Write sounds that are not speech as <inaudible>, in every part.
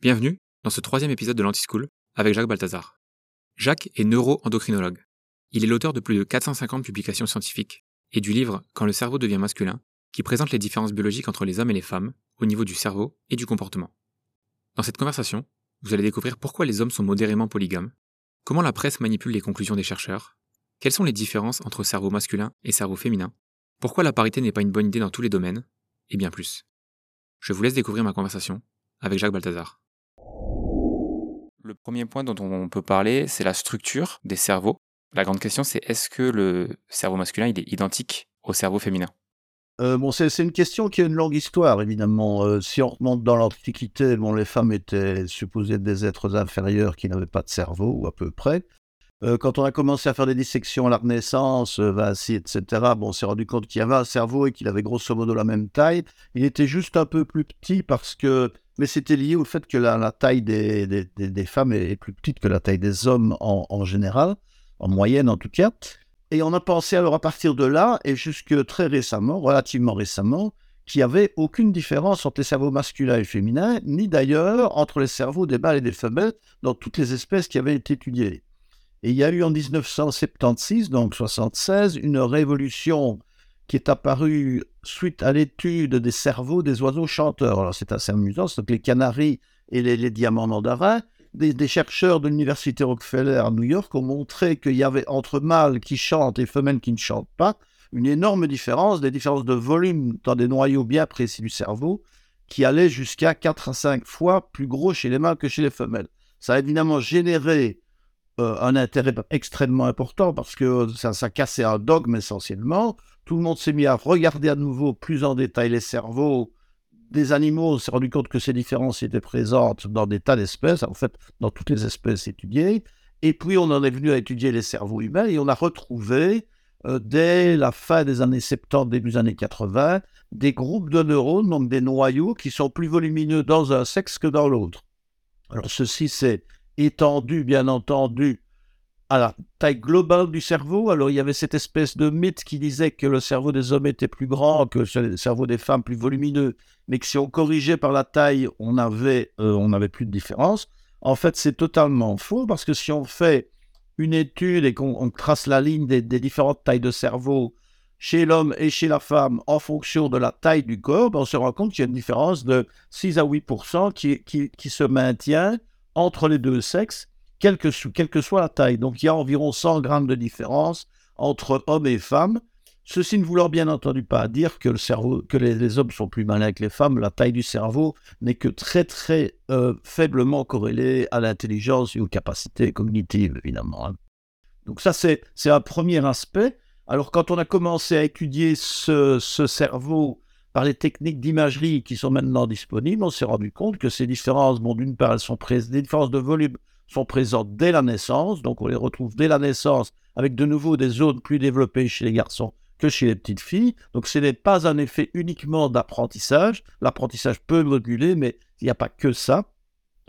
Bienvenue dans ce troisième épisode de l'Anti-School avec Jacques Balthazar. Jacques est neuro-endocrinologue. Il est l'auteur de plus de 450 publications scientifiques et du livre Quand le cerveau devient masculin, qui présente les différences biologiques entre les hommes et les femmes au niveau du cerveau et du comportement. Dans cette conversation, vous allez découvrir pourquoi les hommes sont modérément polygames, comment la presse manipule les conclusions des chercheurs, quelles sont les différences entre cerveau masculin et cerveau féminin, pourquoi la parité n'est pas une bonne idée dans tous les domaines, et bien plus. Je vous laisse découvrir ma conversation avec Jacques Balthazar. Le premier point dont on peut parler, c'est la structure des cerveaux. La grande question, c'est est-ce que le cerveau masculin il est identique au cerveau féminin? Euh, bon, c'est une question qui a une longue histoire, évidemment. Euh, si on remonte dans l'Antiquité, bon, les femmes étaient supposées des êtres inférieurs qui n'avaient pas de cerveau, ou à peu près. Euh, quand on a commencé à faire des dissections à la Renaissance, Vinci, etc., bon, on s'est rendu compte qu'il y avait un cerveau et qu'il avait grosso modo la même taille. Il était juste un peu plus petit parce que mais c'était lié au fait que la, taille des, des, femmes est, plus petite que la taille des hommes en, général, en moyenne en tout cas. Et on a pensé alors à partir de là, et jusque très récemment, relativement récemment, qu'il n'y avait aucune différence entre les cerveaux masculins et féminins, ni d'ailleurs entre les cerveaux des mâles et des femelles dans toutes les espèces qui avaient été étudiées. Et il y a eu en 1976, donc 76, une révolution qui est apparu suite à l'étude des cerveaux des oiseaux chanteurs. Alors c'est assez amusant, c'est les canaris et les, diamants mandarins. Des, chercheurs de l'université Rockefeller à New York ont montré qu'il y avait entre mâles qui chantent et femelles qui ne chantent pas une énorme différence, des différences de volume dans des noyaux bien précis du cerveau qui allaient jusqu'à 4 à 5 fois plus gros chez les mâles que chez les femelles. Ça a évidemment généré euh, un intérêt extrêmement important parce que ça, ça cassait un dogme essentiellement tout le monde s'est mis à regarder à nouveau plus en détail les cerveaux des animaux. On s'est rendu compte que ces différences étaient présentes dans des tas d'espèces, en fait, dans toutes les espèces étudiées. Et puis, on en est venu à étudier les cerveaux humains et on a retrouvé, euh, dès la fin des années 70, début des années 80, des groupes de neurones, donc des noyaux, qui sont plus volumineux dans un sexe que dans l'autre. Alors, ceci s'est étendu, bien entendu, à la taille globale du cerveau. Alors il y avait cette espèce de mythe qui disait que le cerveau des hommes était plus grand, que le cerveau des femmes plus volumineux, mais que si on corrigeait par la taille, on avait, euh, on n'avait plus de différence. En fait, c'est totalement faux parce que si on fait une étude et qu'on trace la ligne des, différentes tailles de cerveau chez l'homme et chez la femme en fonction de la taille du corps, ben, on se rend compte qu'il y a une différence de 6 à 8 qui, qui, qui se maintient entre les deux sexes quelle que, soit la taille. Donc il y a environ 100 grammes de différence entre hommes et femmes. Ceci ne voulant bien entendu pas dire que, les, hommes sont plus malins que les femmes. La taille du cerveau n'est que très très euh, faiblement corrélée à l'intelligence et aux capacités cognitives, évidemment. Hein. Donc ça, c'est un premier aspect. Alors quand on a commencé à étudier ce, cerveau par les techniques d'imagerie qui sont maintenant disponibles, on s'est rendu compte que ces différences, d'une part, elles sont des différences de volume sont présentes dès la naissance, donc on les retrouve dès la naissance avec de nouveau des zones plus développées chez les garçons que chez les petites filles. Donc ce n'est pas un effet uniquement d'apprentissage. L'apprentissage peut moduler, mais il n'y a pas que ça.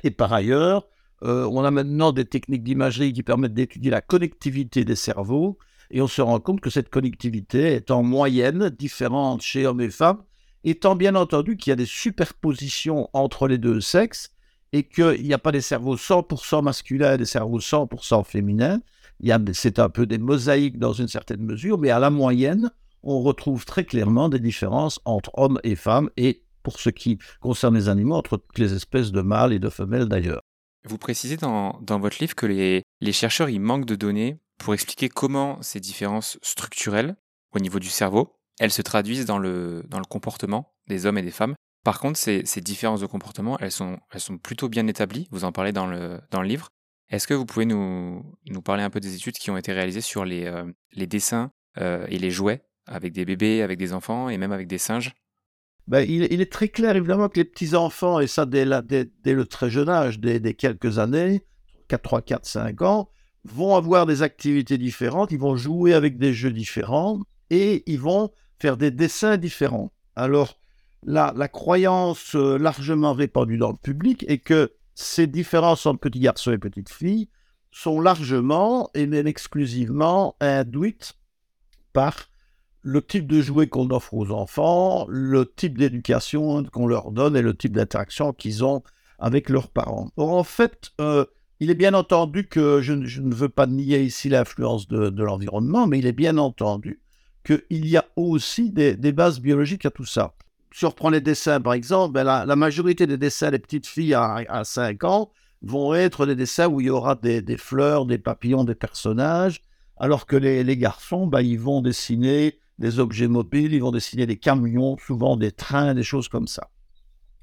Et par ailleurs, euh, on a maintenant des techniques d'imagerie qui permettent d'étudier la connectivité des cerveaux. Et on se rend compte que cette connectivité est en moyenne différente chez hommes et femmes, étant bien entendu qu'il y a des superpositions entre les deux sexes et qu'il n'y a pas des cerveaux 100% masculins et des cerveaux 100% féminins. C'est un peu des mosaïques dans une certaine mesure, mais à la moyenne, on retrouve très clairement des différences entre hommes et femmes, et pour ce qui concerne les animaux, entre toutes les espèces de mâles et de femelles d'ailleurs. Vous précisez dans, votre livre que les, les chercheurs ils manquent de données pour expliquer comment ces différences structurelles au niveau du cerveau, elles se traduisent dans le, dans le comportement des hommes et des femmes. Par contre, ces, différences de comportement, elles sont, plutôt bien établies. Vous en parlez dans le, livre. Est-ce que vous pouvez nous, parler un peu des études qui ont été réalisées sur les, euh, dessins euh, et les jouets avec des bébés, avec des enfants et même avec des singes? Ben, il, est très clair évidemment que les petits-enfants, et ça dès, dès, le très jeune âge, dès, dès quelques années, 4, 3, 4, 5 ans, vont avoir des activités différentes, ils vont jouer avec des jeux différents et ils vont faire des dessins différents. Alors, la, croyance euh, largement répandue dans le public est que ces différences entre petits garçons et petites filles sont largement et même exclusivement induites par le type de jouet qu'on offre aux enfants, le type d'éducation qu'on leur donne et le type d'interaction qu'ils ont avec leurs parents. Or, en fait, euh, il est bien entendu que je, ne veux pas nier ici l'influence de, l'environnement, mais il est bien entendu qu'il y a aussi des, bases biologiques à tout ça. Si on reprend les dessins, par exemple, ben la, majorité des dessins des petites filles à, 5 ans vont être des dessins où il y aura des, fleurs, des papillons, des personnages, alors que les, garçons, ben, ils vont dessiner des objets mobiles, ils vont dessiner des camions, souvent des trains, des choses comme ça.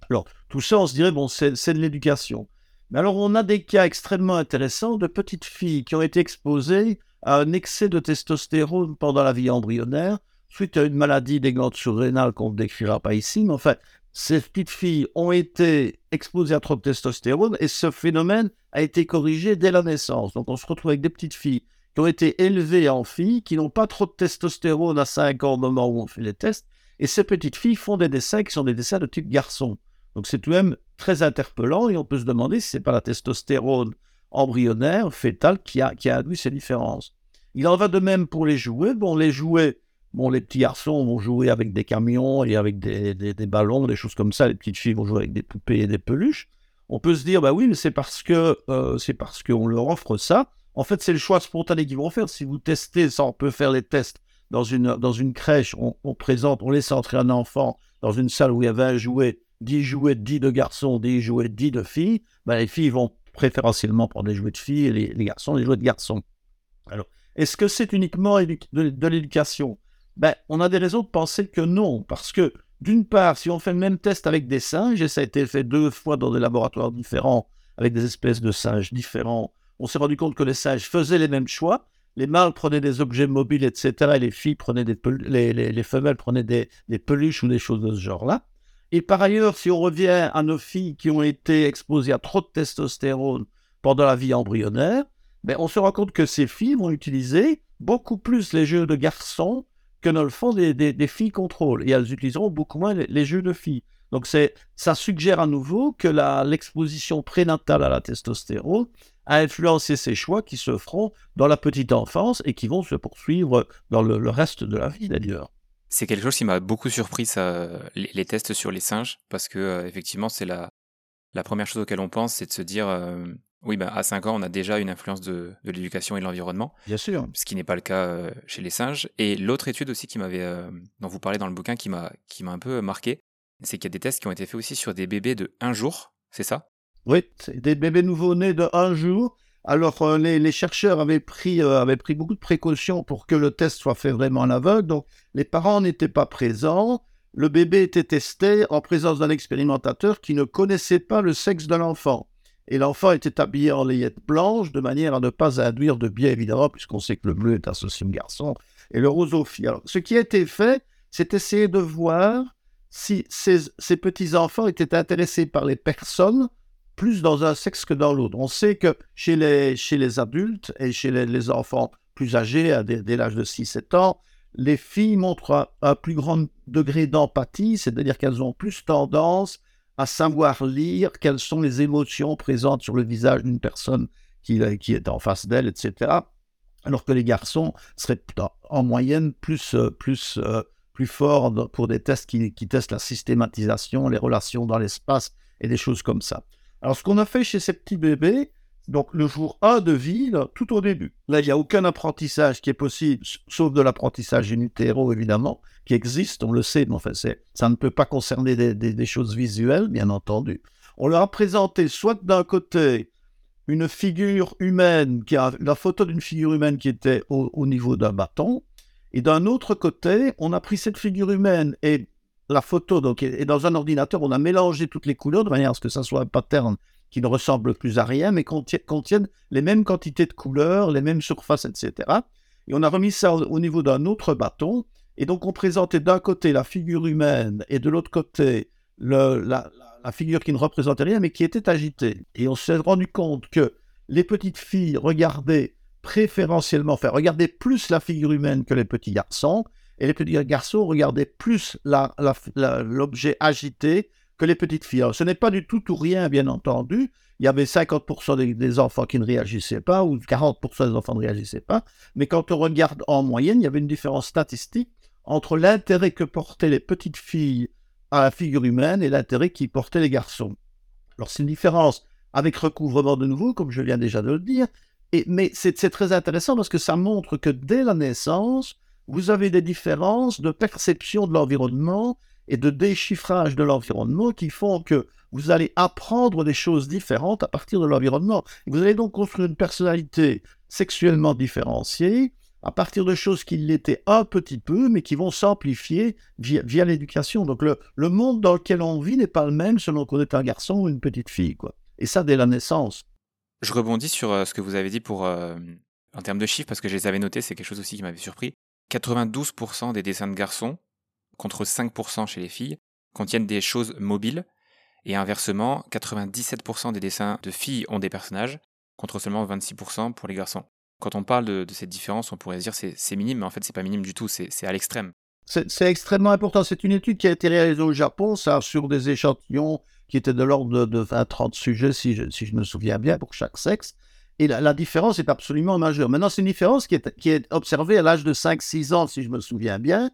Alors, tout ça, on se dirait, bon, c'est de l'éducation. Mais alors, on a des cas extrêmement intéressants de petites filles qui ont été exposées à un excès de testostérone pendant la vie embryonnaire, suite à une maladie des glandes surrénales qu'on ne décrira pas ici. Mais enfin, ces petites filles ont été exposées à trop de testostérone et ce phénomène a été corrigé dès la naissance. Donc, on se retrouve avec des petites filles qui ont été élevées en filles, qui n'ont pas trop de testostérone à 5 ans au moment où on fait les tests. Et ces petites filles font des dessins qui sont des dessins de type garçon. Donc c'est tout de même très interpellant et on peut se demander si ce n'est pas la testostérone embryonnaire, fétale, qui a, qui a induit ces différences. Il en va de même pour les jouets. Bon, les jouets, bon, les petits garçons vont jouer avec des camions et avec des, des, ballons, des choses comme ça. Les petites filles vont jouer avec des poupées et des peluches. On peut se dire, bah oui, mais c'est parce que euh, c'est parce qu'on leur offre ça. En fait, c'est le choix spontané qu'ils vont faire. Si vous testez, ça, on peut faire les tests dans une, crèche. On, présente, on laisse entrer un enfant dans une salle où il y avait un jouet 10 jouets, 10 de garçons, 10 jouets, 10 de filles, ben, les filles vont préférentiellement prendre des jouets de filles et les, garçons les jouets de garçons. Alors, est-ce que c'est uniquement de, l'éducation? Ben, On a des raisons de penser que non, parce que d'une part, si on fait le même test avec des singes, et ça a été fait deux fois dans des laboratoires différents, avec des espèces de singes différents, on s'est rendu compte que les singes faisaient les mêmes choix. Les mâles prenaient des objets mobiles, etc., et les filles prenaient des les, les, femelles prenaient des, des peluches ou des choses de ce genre-là. Et par ailleurs, si on revient à nos filles qui ont été exposées à trop de testostérone pendant la vie embryonnaire, ben on se rend compte que ces filles vont utiliser beaucoup plus les jeux de garçons que ne le font des, filles contrôle. Et elles utiliseront beaucoup moins les, jeux de filles. Donc ça suggère à nouveau que l'exposition prénatale à la testostérone a influencé ces choix qui se feront dans la petite enfance et qui vont se poursuivre dans le reste de la vie d'ailleurs. C'est quelque chose qui m'a beaucoup surpris, les, tests sur les singes, parce que euh, effectivement, c'est la, la première chose auquel on pense, c'est de se dire, euh, oui, bah, à 5 ans, on a déjà une influence de, de l'éducation et de l'environnement. Bien sûr. Ce qui n'est pas le cas euh, chez les singes. Et l'autre étude aussi qui m'avait, dont vous parlez dans le bouquin, qui m'a, qui m'a un peu marqué, c'est qu'il y a des tests qui ont été faits aussi sur des bébés de 1 jour, c'est ça? Oui, des bébés nouveau-nés de 1 jour alors, euh, les, chercheurs avaient pris, euh, avaient pris beaucoup de précautions pour que le test soit fait vraiment à l'aveugle. Donc, les parents n'étaient pas présents. Le bébé était testé en présence d'un expérimentateur qui ne connaissait pas le sexe de l'enfant. Et l'enfant était habillé en layette blanche de manière à ne pas induire de biais, évidemment, puisqu'on sait que le bleu est associé au garçon et le rose aux filles. Alors, ce qui a été fait, c'est essayer de voir si ces, petits-enfants étaient intéressés par les personnes plus dans un sexe que dans l'autre. On sait que chez les, chez les adultes et chez les, enfants plus âgés, dès, l'âge de 6-7 ans, les filles montrent un, plus grand degré d'empathie, c'est-à-dire qu'elles ont plus tendance à savoir lire quelles sont les émotions présentes sur le visage d'une personne qui, qui est en face d'elle, etc. Alors que les garçons seraient en moyenne plus, plus, plus forts pour des tests qui, qui testent la systématisation, les relations dans l'espace et des choses comme ça. Alors, ce qu'on a fait chez ces petits bébés, donc le jour 1 de vie, tout au début, là, il n'y a aucun apprentissage qui est possible, sauf de l'apprentissage in évidemment, qui existe, on le sait, mais ça ne peut pas concerner des, choses visuelles, bien entendu. On leur a présenté soit d'un côté une figure humaine, qui a la photo d'une figure humaine qui était au niveau d'un bâton, et d'un autre côté, on a pris cette figure humaine et la photo donc, est dans un ordinateur, on a mélangé toutes les couleurs de manière à ce que ça soit un pattern qui ne ressemble plus à rien, mais contienne les mêmes quantités de couleurs, les mêmes surfaces, etc. Et on a remis ça au, niveau d'un autre bâton. Et donc on présentait d'un côté la figure humaine et de l'autre côté la, figure qui ne représentait rien, mais qui était agitée. Et on s'est rendu compte que les petites filles regardaient préférentiellement, enfin regardaient plus la figure humaine que les petits garçons, et les petits garçons regardaient plus l'objet agité que les petites filles. ce n'est pas du tout ou rien, bien entendu. Il y avait 50% des, enfants qui ne réagissaient pas, ou 40% des enfants ne réagissaient pas. Mais quand on regarde en moyenne, il y avait une différence statistique entre l'intérêt que portaient les petites filles à la figure humaine et l'intérêt qu'ils portaient les garçons. Alors c'est une différence avec recouvrement de nouveau, comme je viens déjà de le dire, et, mais c'est très intéressant parce que ça montre que dès la naissance, vous avez des différences de perception de l'environnement et de déchiffrage de l'environnement qui font que vous allez apprendre des choses différentes à partir de l'environnement. Vous allez donc construire une personnalité sexuellement différenciée à partir de choses qui l'étaient un petit peu, mais qui vont s'amplifier via, l'éducation. Donc le, le, monde dans lequel on vit n'est pas le même selon qu'on est un garçon ou une petite fille. Quoi. Et ça dès la naissance. Je rebondis sur euh, ce que vous avez dit pour, euh, en termes de chiffres, parce que je les avais notés, c'est quelque chose aussi qui m'avait surpris. 92% des dessins de garçons, contre 5% chez les filles, contiennent des choses mobiles, et inversement, 97% des dessins de filles ont des personnages, contre seulement 26% pour les garçons. Quand on parle de, cette différence, on pourrait se dire c'est, c'est minime, mais en fait c'est pas minime du tout, c'est, à l'extrême. C'est, extrêmement important. C'est une étude qui a été réalisée au Japon, ça, sur des échantillons qui étaient de l'ordre de, 20-30 sujets, si je, me souviens bien, pour chaque sexe. Et la, différence est absolument majeure. Maintenant, c'est une différence qui est observée à l'âge de 5-6 ans, si je me souviens bien.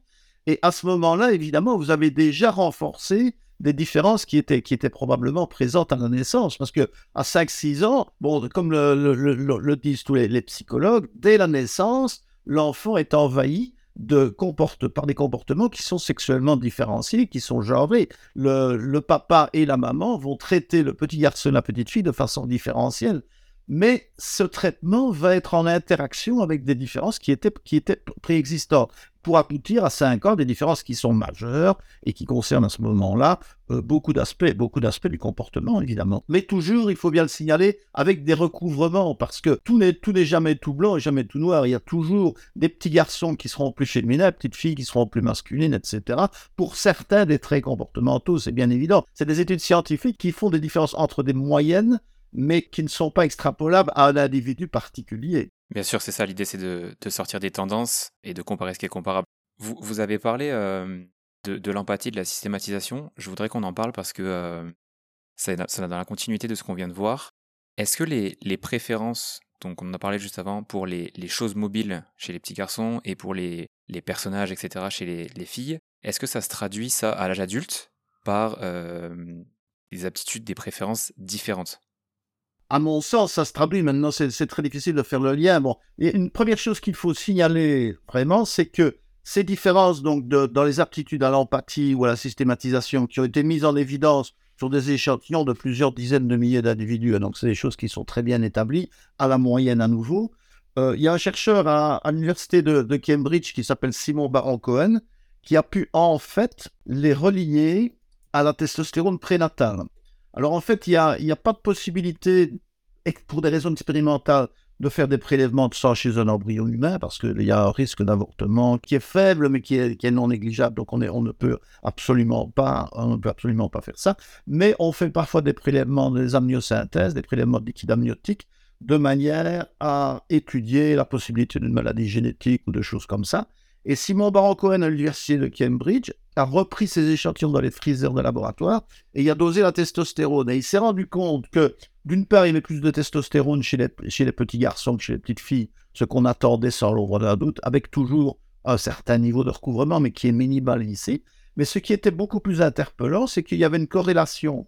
Et à ce moment-là, évidemment, vous avez déjà renforcé des différences qui étaient, qui étaient probablement présentes à la naissance. Parce que à 5-6 ans, bon, comme le, disent tous les, psychologues, dès la naissance, l'enfant est envahi de par des comportements qui sont sexuellement différenciés, qui sont genrés. Le, le papa et la maman vont traiter le petit garçon et la petite fille de façon différentielle mais ce traitement va être en interaction avec des différences qui étaient, qui étaient préexistantes, pour aboutir à 5 ans des différences qui sont majeures et qui concernent à ce moment-là euh, beaucoup d'aspects, beaucoup d'aspects du comportement, évidemment. Mais toujours, il faut bien le signaler, avec des recouvrements, parce que tout n'est, tout n'est jamais tout blanc et jamais tout noir. Il y a toujours des petits garçons qui seront plus féminins, des petites filles qui seront plus masculines, etc. Pour certains des traits comportementaux, c'est bien évident. C'est des études scientifiques qui font des différences entre des moyennes mais qui ne sont pas extrapolables à un individu particulier. Bien sûr, c'est ça l'idée, c'est de, sortir des tendances et de comparer ce qui est comparable. Vous, avez parlé euh, de, l'empathie, de la systématisation. Je voudrais qu'on en parle parce que euh, ça, ça dans la continuité de ce qu'on vient de voir. Est-ce que les, les, préférences, donc on en a parlé juste avant, pour les, les choses mobiles chez les petits garçons et pour les, les personnages, etc., chez les, les filles, est-ce que ça se traduit, ça, à l'âge adulte, par euh, des aptitudes, des préférences différentes? À mon sens, ça se traduit maintenant, c'est très difficile de faire le lien. Bon, une première chose qu'il faut signaler vraiment, c'est que ces différences donc dans les aptitudes à l'empathie ou à la systématisation qui ont été mises en évidence sur des échantillons de plusieurs dizaines de milliers d'individus, donc c'est des choses qui sont très bien établies, à la moyenne à nouveau. Euh, il y a un chercheur à, l'université de, de, Cambridge qui s'appelle Simon Baron-Cohen qui a pu en fait les relier à la testostérone prénatale. Alors en fait, il n'y a, pas de possibilité, pour des raisons expérimentales, de faire des prélèvements de sang chez un embryon humain parce qu'il y a un risque d'avortement qui est faible mais qui est, non négligeable. Donc on, ne peut absolument pas, on ne peut absolument pas faire ça. Mais on fait parfois des prélèvements des amniosynthèses, des prélèvements de liquide amniotique, de manière à étudier la possibilité d'une maladie génétique ou de choses comme ça. Et Simon Baron-Cohen à l'université de Cambridge a repris ses échantillons dans les freezers de laboratoire et il a dosé la testostérone. Et il s'est rendu compte que, d'une part, il y avait plus de testostérone chez les, petits garçons que chez les petites filles, ce qu'on attendait sans l'ombre d'un doute, avec toujours un certain niveau de recouvrement, mais qui est minimal ici. Mais ce qui était beaucoup plus interpellant, c'est qu'il y avait une corrélation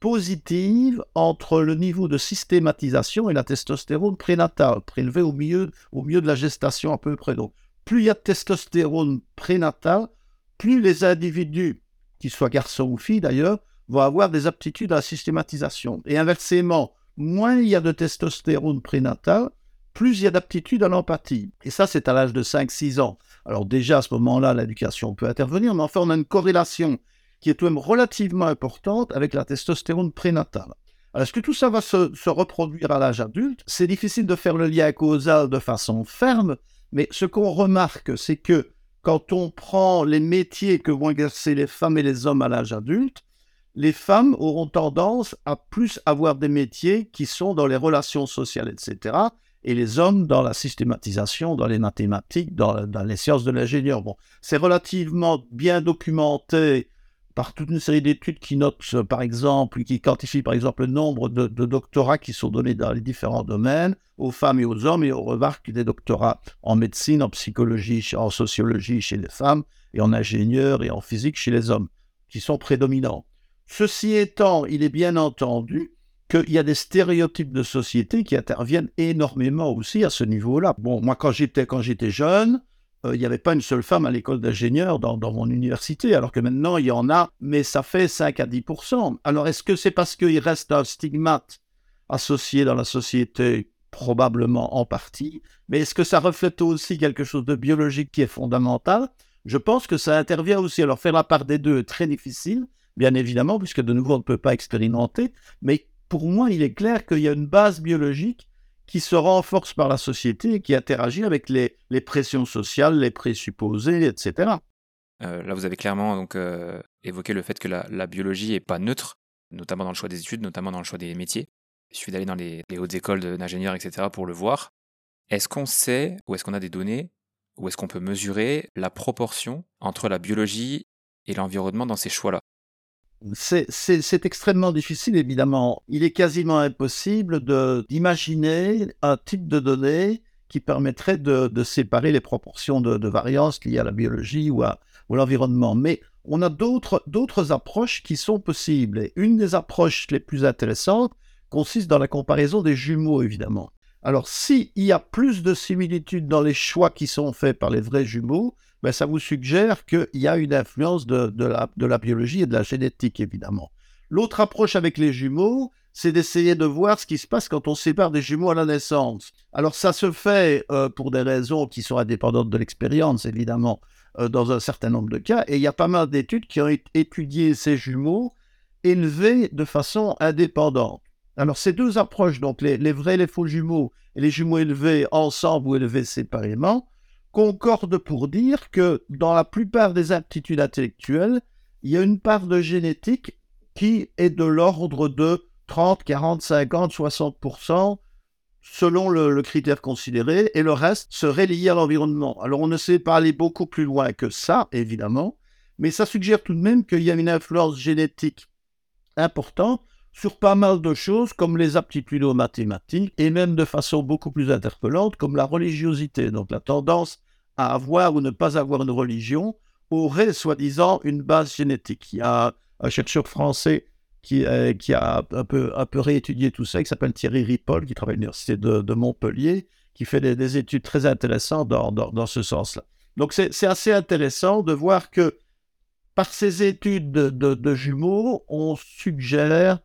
positive entre le niveau de systématisation et la testostérone prénatale, prélevée au milieu, au milieu de la gestation à peu près. Donc, plus il y a de testostérone prénatale, plus les individus, qu'ils soient garçons ou filles d'ailleurs, vont avoir des aptitudes à la systématisation. Et inversement, moins il y a de testostérone prénatal, plus il y a d'aptitudes à l'empathie. Et ça, c'est à l'âge de 5-6 ans. Alors déjà, à ce moment-là, l'éducation peut intervenir, mais enfin, on a une corrélation qui est tout de même relativement importante avec la testostérone prénatale. Alors, est-ce que tout ça va se, se reproduire à l'âge adulte? C'est difficile de faire le lien causal de façon ferme, mais ce qu'on remarque, c'est que quand on prend les métiers que vont exercer les femmes et les hommes à l'âge adulte, les femmes auront tendance à plus avoir des métiers qui sont dans les relations sociales, etc. Et les hommes dans la systématisation, dans les mathématiques, dans, les sciences de l'ingénieur. Bon, c'est relativement bien documenté par toute une série d'études qui notent, par exemple, qui quantifient, par exemple, le nombre de, doctorats qui sont donnés dans les différents domaines, aux femmes et aux hommes, et on remarque des doctorats en médecine, en psychologie, en sociologie chez les femmes, et en ingénieur et en physique chez les hommes, qui sont prédominants. Ceci étant, il est bien entendu qu'il y a des stéréotypes de société qui interviennent énormément aussi à ce niveau-là. Bon, moi, quand j'étais, quand j'étais jeune, euh, il n'y avait pas une seule femme à l'école d'ingénieur dans, dans, mon université, alors que maintenant, il y en a, mais ça fait 5 à 10% Alors, est-ce que c'est parce qu'il reste un stigmate associé dans la société? Probablement en partie. Mais est-ce que ça reflète aussi quelque chose de biologique qui est fondamental? Je pense que ça intervient aussi. Alors, faire la part des deux est très difficile, bien évidemment, puisque de nouveau, on ne peut pas expérimenter. Mais pour moi, il est clair qu'il y a une base biologique qui se renforce par la société et qui interagit avec les, pressions sociales, les présupposés, etc. Euh, là, vous avez clairement donc, euh, évoqué le fait que la, biologie n'est pas neutre, notamment dans le choix des études, notamment dans le choix des métiers. Il suffit d'aller dans les, hautes écoles d'ingénieurs, etc., pour le voir. Est-ce qu'on sait, ou est-ce qu'on a des données, ou est-ce qu'on peut mesurer la proportion entre la biologie et l'environnement dans ces choix-là? C'est extrêmement difficile, évidemment. Il est quasiment impossible d'imaginer un type de données qui permettrait de, séparer les proportions de, variance liées à la biologie ou à, l'environnement. Mais on a d'autres approches qui sont possibles. Et une des approches les plus intéressantes consiste dans la comparaison des jumeaux, évidemment. Alors, s'il y a plus de similitudes dans les choix qui sont faits par les vrais jumeaux, ben, ça vous suggère qu'il y a une influence de, la, de, la, biologie et de la génétique, évidemment. L'autre approche avec les jumeaux, c'est d'essayer de voir ce qui se passe quand on sépare des jumeaux à la naissance. Alors ça se fait euh, pour des raisons qui sont indépendantes de l'expérience, évidemment, euh, dans un certain nombre de cas, et il y a pas mal d'études qui ont étudié ces jumeaux élevés de façon indépendante. Alors ces deux approches, donc les, les vrais et les faux jumeaux, et les jumeaux élevés ensemble ou élevés séparément, concorde pour dire que dans la plupart des aptitudes intellectuelles, il y a une part de génétique qui est de l'ordre de 30, 40, 50, 60% selon le, critère considéré, et le reste serait lié à l'environnement. Alors on ne sait pas aller beaucoup plus loin que ça, évidemment, mais ça suggère tout de même qu'il y a une influence génétique importante sur pas mal de choses comme les aptitudes aux mathématiques et même de façon beaucoup plus interpellante comme la religiosité, donc la tendance à avoir ou ne pas avoir une religion aurait soi-disant une base génétique. Il y a un chercheur français qui, euh, qui a un peu, un peu réétudié tout ça, qui s'appelle Thierry Ripoll, qui travaille à l'université de, Montpellier, qui fait des, études très intéressantes dans, dans, ce sens-là. Donc c'est assez intéressant de voir que par ces études de, de jumeaux, on suggère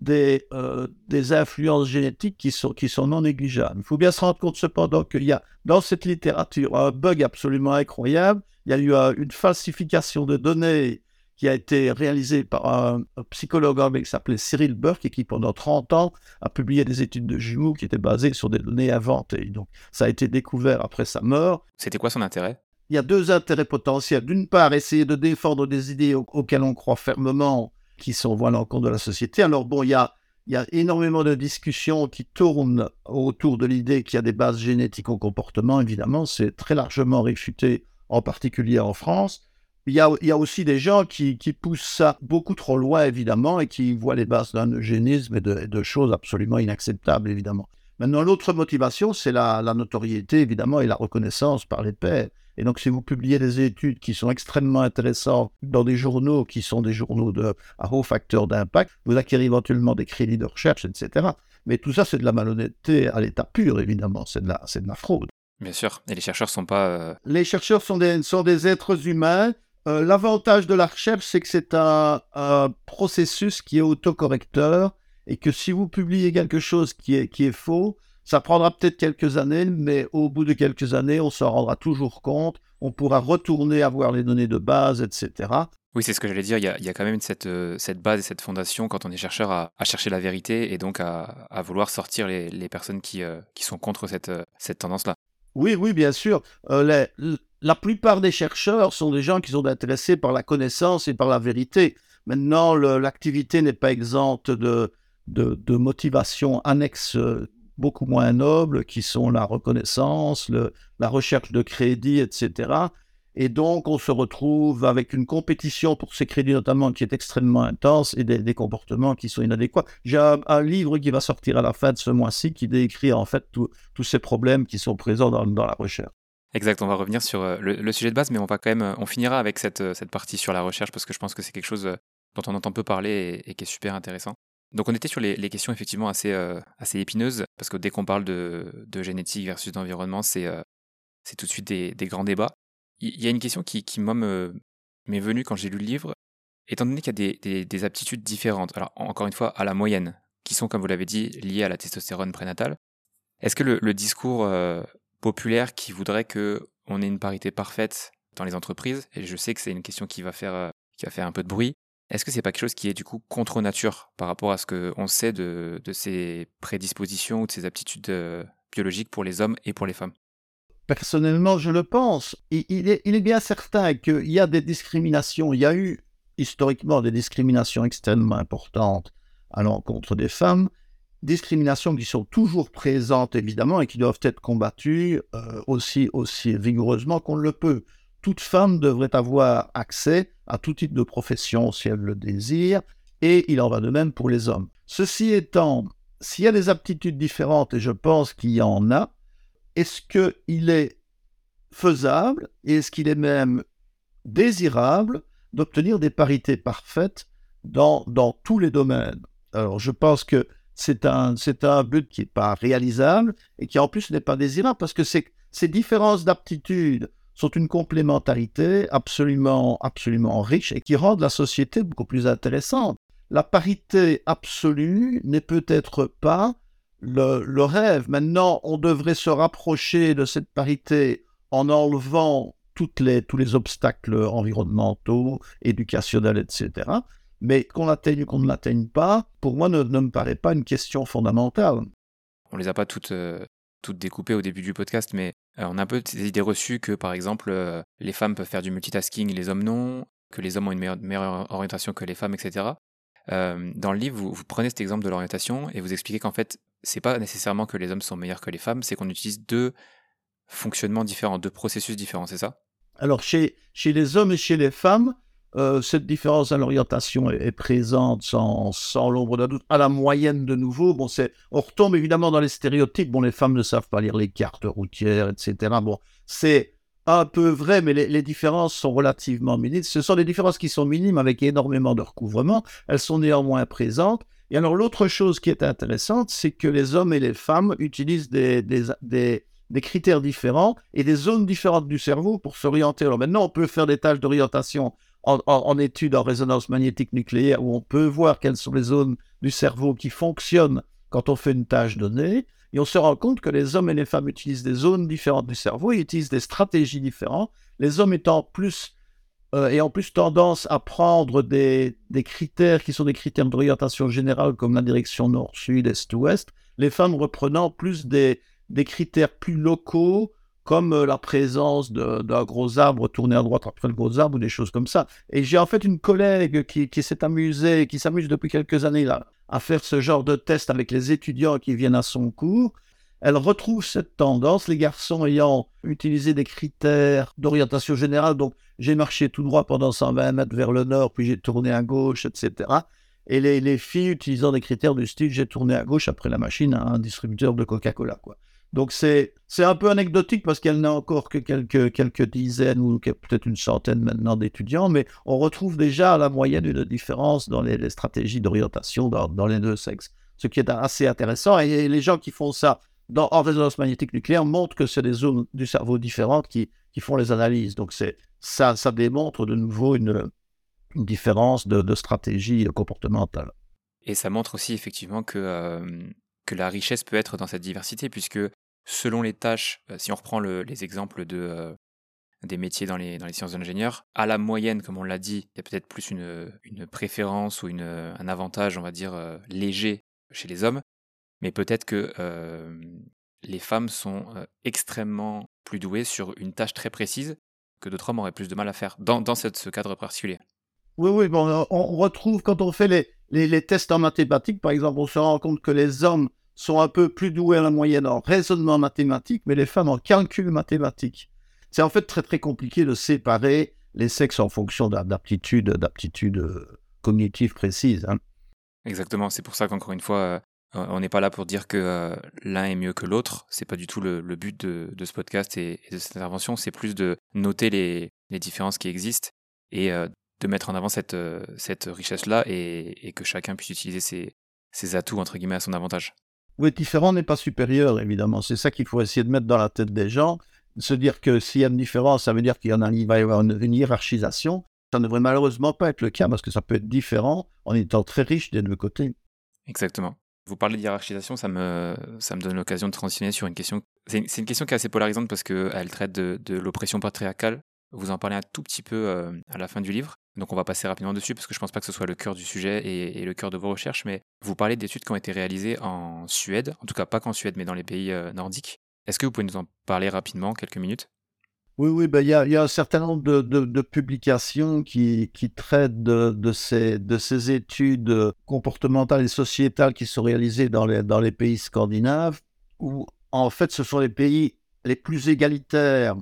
des, euh, des influences génétiques qui sont, qui sont non négligeables. Il faut bien se rendre compte cependant qu'il y a dans cette littérature un bug absolument incroyable. Il y a eu euh, une falsification de données qui a été réalisée par un, psychologue anglais qui s'appelait Cyril Burke et qui pendant 30 ans a publié des études de jumeaux qui étaient basées sur des données inventées. Donc ça a été découvert après sa mort. C'était quoi son intérêt? Il y a deux intérêts potentiels. D'une part, essayer de défendre des idées auxquelles on croit fermement qui sont voilà, en compte de la société. Alors bon, il y a, y a énormément de discussions qui tournent autour de l'idée qu'il y a des bases génétiques au comportement, évidemment, c'est très largement réfuté, en particulier en France. Il y a, il y a aussi des gens qui, qui, poussent ça beaucoup trop loin, évidemment, et qui voient les bases d'un eugénisme et de, de, choses absolument inacceptables, évidemment. Maintenant, l'autre motivation, c'est la, la, notoriété, évidemment, et la reconnaissance par les pairs. Et donc, si vous publiez des études qui sont extrêmement intéressantes dans des journaux qui sont des journaux de, à haut facteur d'impact, vous acquérez éventuellement des crédits de recherche, etc. Mais tout ça, c'est de la malhonnêteté à l'état pur, évidemment. C'est de la, de la fraude. Bien sûr. Et les chercheurs sont pas. Euh, les chercheurs sont des, sont des êtres humains. Euh, l'avantage de la recherche, c'est que c'est un, un, processus qui est autocorrecteur et que si vous publiez quelque chose qui est, qui est faux, ça prendra peut-être quelques années, mais au bout de quelques années, on s'en rendra toujours compte. On pourra retourner à voir les données de base, etc. Oui, c'est ce que j'allais dire. Il y, a, il y, a, quand même cette, euh, cette base et cette fondation quand on est chercheur à, chercher la vérité et donc à, à vouloir sortir les, les personnes qui, euh, qui, sont contre cette, euh, cette tendance-là. Oui, oui, bien sûr. la plupart des chercheurs sont des gens qui sont intéressés par la connaissance et par la vérité. Maintenant, l'activité n'est pas exempte de, de, de motivations annexes beaucoup moins nobles, qui sont la reconnaissance, la recherche de crédit, etc. Et donc, on se retrouve avec une compétition pour ces crédits notamment qui est extrêmement intense et des, comportements qui sont inadéquats. J'ai un, livre qui va sortir à la fin de ce mois-ci qui décrit en fait tous ces problèmes qui sont présents dans, la recherche. Exact, on va revenir sur euh, le, sujet de base, mais on va quand même, on finira avec euh, cette partie sur la recherche parce que je pense que c'est quelque chose dont on entend peu parler et, qui est super intéressant. Donc on était sur les, questions effectivement assez, assez épineuses, parce que dès qu'on parle de, génétique versus d'environnement, c'est c'est tout de suite des, grands débats. Il y, a une question qui, m'est venue quand j'ai lu le livre, étant donné qu'il y a des, aptitudes différentes, alors encore une fois, à la moyenne, qui sont, comme vous l'avez dit, liées à la testostérone prénatale, est-ce que le, discours euh, populaire qui voudrait qu'on ait une parité parfaite dans les entreprises, et je sais que c'est une question qui va faire, euh, qui va faire un peu de bruit, est-ce que c'est pas quelque chose qui est du coup contre nature par rapport à ce qu'on sait de, ces prédispositions ou de ces aptitudes euh, biologiques pour les hommes et pour les femmes? Personnellement, je le pense. Il, est, il est, bien certain qu'il y a des discriminations. Il y a eu historiquement des discriminations extrêmement importantes à l'encontre des femmes, discriminations qui sont toujours présentes évidemment et qui doivent être combattues euh, aussi, aussi vigoureusement qu'on le peut. Toute femme devrait avoir accès à tout type de profession si elle le désire, et il en va de même pour les hommes. Ceci étant, s'il y a des aptitudes différentes, et je pense qu'il y en a, est-ce qu'il est faisable et est-ce qu'il est même désirable d'obtenir des parités parfaites dans, tous les domaines? Alors, je pense que c'est un, but qui n'est pas réalisable et qui en plus n'est pas désirable parce que ces, ces différences d'aptitude sont une complémentarité absolument, absolument riche et qui rendent la société beaucoup plus intéressante. La parité absolue n'est peut-être pas le, rêve. Maintenant, on devrait se rapprocher de cette parité en enlevant toutes les, tous les obstacles environnementaux, éducationnels, etc. Mais qu'on l'atteigne ou qu'on ne l'atteigne pas, pour moi, ne, me paraît pas une question fondamentale. On les a pas toutes, euh, toutes découpées au début du podcast, mais euh, on a un peu des idées reçues que, par exemple, euh, les femmes peuvent faire du multitasking, les hommes non, que les hommes ont une meilleure, orientation que les femmes, etc. dans le livre, vous, prenez cet exemple de l'orientation et vous expliquez qu'en fait, c'est pas nécessairement que les hommes sont meilleurs que les femmes, c'est qu'on utilise deux fonctionnements différents, deux processus différents, c'est ça? Alors, chez les hommes et chez les femmes, euh, cette différence à l'orientation est, présente sans, sans l'ombre d'un doute. À la moyenne, de nouveau, bon, c'est, on retombe évidemment dans les stéréotypes. Bon, les femmes ne savent pas lire les cartes routières, etc. Bon, c'est un peu vrai, mais les, les, différences sont relativement minimes. Ce sont des différences qui sont minimes avec énormément de recouvrement. Elles sont néanmoins présentes. Et alors, l'autre chose qui est intéressante, c'est que les hommes et les femmes utilisent des, des, des des critères différents et des zones différentes du cerveau pour s'orienter. Alors maintenant, on peut faire des tâches d'orientation en, en, études en résonance magnétique nucléaire où on peut voir quelles sont les zones du cerveau qui fonctionnent quand on fait une tâche donnée. Et on se rend compte que les hommes et les femmes utilisent des zones différentes du cerveau, ils utilisent des stratégies différentes. Les hommes étant plus euh, et en plus tendance à prendre des, des critères qui sont des critères d'orientation générale comme la direction nord-sud, est-ouest, les femmes reprenant plus des, des critères plus locaux, comme euh, la présence d'un gros arbre tourné à droite après le gros arbre ou des choses comme ça. Et j'ai en fait une collègue qui, s'est amusée, qui s'amuse depuis quelques années là, à faire ce genre de test avec les étudiants qui viennent à son cours. Elle retrouve cette tendance, les garçons ayant utilisé des critères d'orientation générale, donc j'ai marché tout droit pendant 120 mètres vers le nord, puis j'ai tourné à gauche, etc. Et les, les filles utilisant des critères du style, j'ai tourné à gauche après la machine à un distributeur de Coca-Cola. quoi. Donc c'est un peu anecdotique parce qu'elle n'a encore que quelques, quelques dizaines ou peut-être une centaine maintenant d'étudiants, mais on retrouve déjà la moyenne une différence dans les, stratégies d'orientation dans, dans, les deux sexes, ce qui est assez intéressant. Et les gens qui font ça dans, en résonance magnétique nucléaire montrent que c'est des zones du cerveau différentes qui, qui font les analyses. Donc ça, ça démontre de nouveau une, différence de, de, stratégie comportementale. Et ça montre aussi effectivement que, euh, que la richesse peut être dans cette diversité, puisque selon les tâches, euh, si on reprend les exemples euh, des métiers dans les, sciences de l'ingénieur, à la moyenne, comme on l'a dit, il y a peut-être plus une, préférence ou une, un avantage, on va dire, euh, léger chez les hommes, mais peut-être que les femmes sont extrêmement plus douées sur une tâche très précise que d'autres hommes auraient plus de mal à faire dans, ce cadre particulier. Oui, oui, bon, on retrouve quand on fait les, les, les tests en mathématiques, par exemple, on se rend compte que les hommes sont un peu plus doués à la moyenne en raisonnement mathématique, mais les femmes en calcul mathématique. C'est en fait très très compliqué de séparer les sexes en fonction d'aptitudes d'aptitude euh, cognitives précises. Hein. Exactement, c'est pour ça qu'encore une fois, euh, on n'est pas là pour dire que euh, l'un est mieux que l'autre. C'est pas du tout le, but de, ce podcast et, de cette intervention. C'est plus de noter les, différences qui existent et de mettre en avant cette, cette richesse-là et, que chacun puisse utiliser ses, ses atouts, entre guillemets, à son avantage. Oui, différent n'est pas supérieur, évidemment. C'est ça qu'il faut essayer de mettre dans la tête des gens. Se dire que s'il y a une différence, ça veut dire qu'il y en a, il va y avoir une, hiérarchisation. Ça ne devrait malheureusement pas être le cas parce que ça peut être différent en étant très riche des deux côtés. Exactement. Vous parlez de hiérarchisation, ça me, ça me donne l'occasion de transitionner sur une question. C'est une, question qui est assez polarisante parce qu'elle traite de, de l'oppression patriarcale. Vous en parlez un tout petit peu euh, à la fin du livre. Donc on va passer rapidement dessus parce que je pense pas que ce soit le cœur du sujet et, le cœur de vos recherches, mais vous parlez d'études qui ont été réalisées en Suède, en tout cas pas qu'en Suède, mais dans les pays euh, nordiques. Est-ce que vous pouvez nous en parler rapidement, quelques minutes? Oui, oui, ben, il y, a, un certain nombre de, publications qui, traitent de, ces, de ces études comportementales et sociétales qui sont réalisées dans les, dans les pays scandinaves, où en fait ce sont les pays les plus égalitaires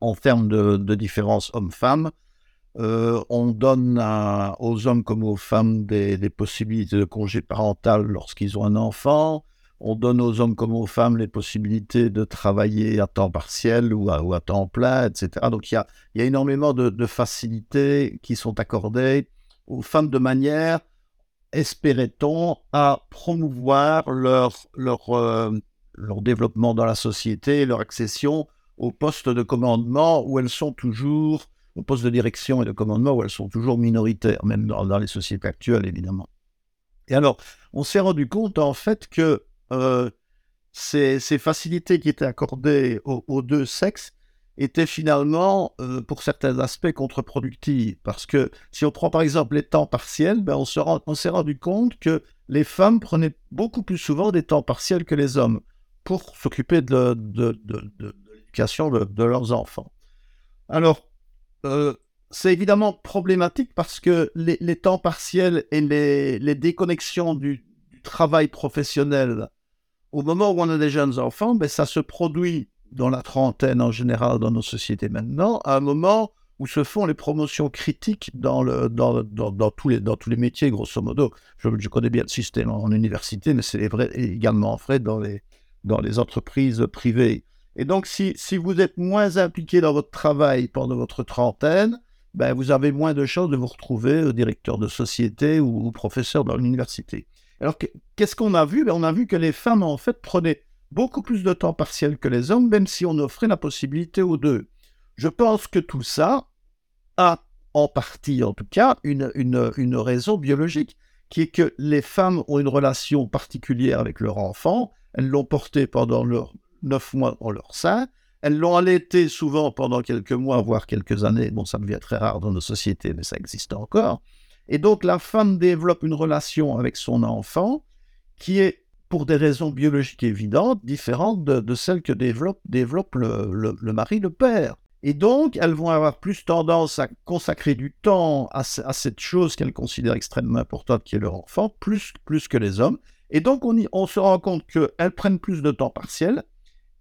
en termes de, de différence hommes-femmes, euh, on donne aux hommes comme aux femmes des, possibilités de congé parental lorsqu'ils ont un enfant. On donne aux hommes comme aux femmes les possibilités de travailler à temps partiel ou à, temps plein, etc. Donc il y a, énormément de, facilités qui sont accordées aux femmes de manière, espérait-on, à promouvoir leur, leur, euh, leur développement dans la société, leur accession aux postes de commandement où elles sont toujours au poste de direction et de commandement où elles sont toujours minoritaires, même dans, les sociétés actuelles, évidemment. Et alors, on s'est rendu compte, en fait, que euh, ces, facilités qui étaient accordées aux, deux sexes étaient finalement, euh, pour certains aspects, contre-productives. Parce que si on prend par exemple les temps partiels, ben on, s'est rendu compte que les femmes prenaient beaucoup plus souvent des temps partiels que les hommes pour s'occuper de, de, de l'éducation de, leurs enfants. Alors, euh, c'est évidemment problématique parce que les, temps partiels et les, déconnexions du, travail professionnel, au moment où on a des jeunes enfants, ben, ça se produit dans la trentaine en général dans nos sociétés maintenant, à un moment où se font les promotions critiques dans, tous, les, métiers, grosso modo. Je, connais bien le système en, université, mais c'est également vrai dans les entreprises privées. Et donc, si, vous êtes moins impliqué dans votre travail pendant votre trentaine, ben, vous avez moins de chances de vous retrouver euh, directeur de société ou, professeur dans l'université. Alors, qu'est-ce qu'on a vu? Ben, On a vu que les femmes, en fait, prenaient beaucoup plus de temps partiel que les hommes, même si on offrait la possibilité aux deux. Je pense que tout ça a, en partie en tout cas, une, une, une raison biologique, qui est que les femmes ont une relation particulière avec leur enfant, elles l'ont porté pendant leur neuf mois dans leur sein. Elles l'ont allaité souvent pendant quelques mois, voire quelques années. Bon, ça devient très rare dans nos sociétés, mais ça existe encore. Et donc, la femme développe une relation avec son enfant qui est, pour des raisons biologiques évidentes, différente de, celle que développe, le, mari, le père. Et donc, elles vont avoir plus tendance à consacrer du temps à, cette chose qu'elles considèrent extrêmement importante, qui est leur enfant, plus, plus que les hommes. Et donc, on se rend compte qu'elles prennent plus de temps partiel,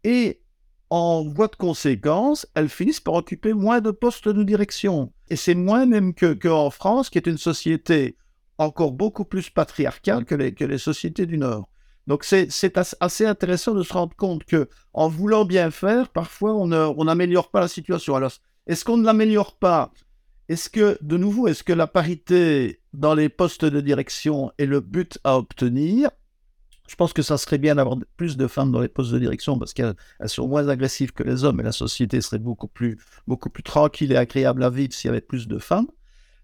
et en voie de conséquence, elles finissent par occuper moins de postes de direction. Et c'est moins même qu'en France, qui est une société encore beaucoup plus patriarcale que les, que les sociétés du Nord. Donc c'est assez intéressant de se rendre compte que en voulant bien faire, parfois on n'améliore pas la situation. Alors, est-ce qu'on ne l'améliore pas? Est-ce que, de nouveau, est-ce que la parité dans les postes de direction est le but à obtenir? Je pense que ça serait bien d'avoir plus de femmes dans les postes de direction parce qu'elles sont moins agressives que les hommes et la société serait beaucoup plus, beaucoup plus tranquille et agréable à vivre s'il y avait plus de femmes.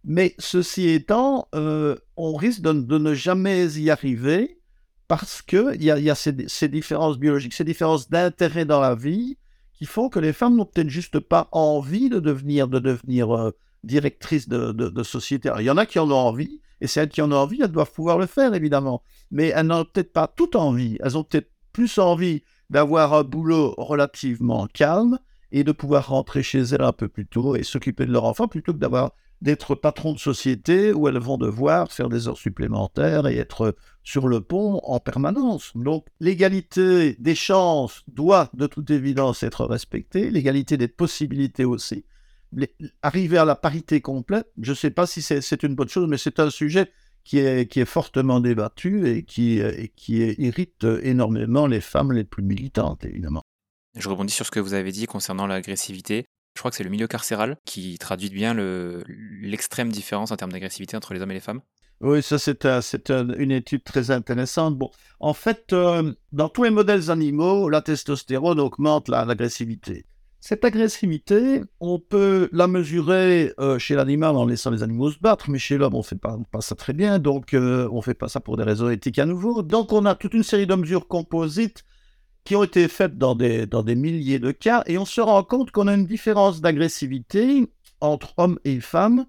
Mais ceci étant, euh, on risque de, ne jamais y arriver parce qu'il y a, y a ces, différences biologiques, ces différences d'intérêt dans la vie qui font que les femmes n'ont peut-être juste pas envie de devenir, de euh, directrices de société. il y en a qui en ont envie, et celles qui en ont envie, elles doivent pouvoir le faire, évidemment. Mais elles n'ont peut-être pas tout envie. Elles ont peut-être plus envie d'avoir un boulot relativement calme et de pouvoir rentrer chez elles un peu plus tôt et s'occuper de leur enfant plutôt que d'avoir d'être patron de société où elles vont devoir faire des heures supplémentaires et être sur le pont en permanence. Donc l'égalité des chances doit de toute évidence être respectée, l'égalité des possibilités aussi arriver à la parité complète, je ne sais pas si c'est une bonne chose, mais c'est un sujet qui est, qui est fortement débattu et qui, et qui irrite énormément les femmes les plus militantes, évidemment. Je rebondis sur ce que vous avez dit concernant l'agressivité. Je crois que c'est le milieu carcéral qui traduit bien l'extrême différence en termes d'agressivité entre les hommes et les femmes. Oui, ça c'est une étude très intéressante. Bon, en fait, euh, dans tous les modèles animaux, la testostérone augmente l'agressivité. Cette agressivité, on peut la mesurer euh, chez l'animal en laissant les animaux se battre, mais chez l'homme, on ne fait pas, ça très bien, donc euh, on ne fait pas ça pour des raisons éthiques à nouveau. Donc on a toute une série de mesures composites qui ont été faites dans des, dans des milliers de cas, et on se rend compte qu'on a une différence d'agressivité entre hommes et femmes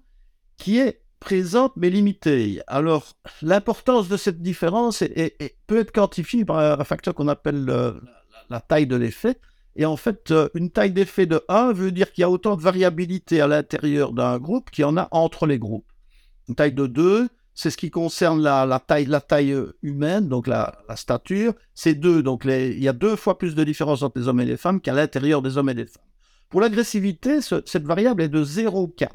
qui est présente mais limitée. Alors l'importance de cette différence peut être quantifiée par un facteur qu'on appelle la taille de l'effet. Et en fait, euh, une taille d'effet de 1 veut dire qu'il y a autant de variabilité à l'intérieur d'un groupe qu'il y en a entre les groupes. Une taille de 2, c'est ce qui concerne la, taille, la taille euh, humaine, donc la, stature. C'est 2, donc il y a deux fois plus de différence entre les hommes et les femmes qu'à l'intérieur des hommes et des femmes. Pour l'agressivité, cette variable est de 0,4.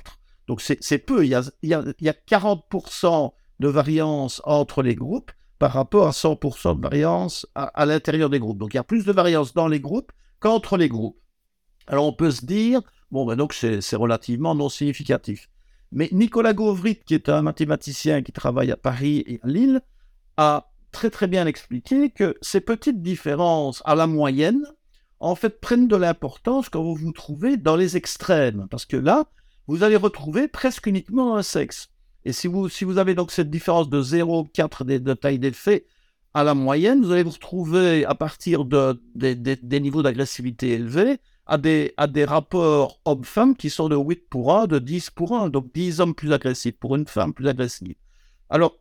Donc c'est peu, il y, a, il, y a, 40% de variance entre les groupes par rapport à 100% de variance à l'intérieur des groupes. Donc il y a plus de variance dans les groupes qu'entre les groupes. Alors on peut se dire, bon, ben donc c'est relativement non significatif. Mais Nicolas Gauvrit, qui est un mathématicien qui travaille à Paris et à Lille, a très très bien expliqué que ces petites différences à la moyenne, en fait, prennent de l'importance quand vous vous trouvez dans les extrêmes. Parce que là, vous allez retrouver presque uniquement un sexe. Et si vous, si vous avez donc cette différence de 0,4 de, de taille d'effet à la moyenne, vous allez vous retrouver à partir de, des niveaux d'agressivité élevés à des, à des rapports hommes-femmes qui sont de 8 pour 1, de 10 pour 1, donc 10 hommes plus agressifs pour une femme plus agressive. Alors,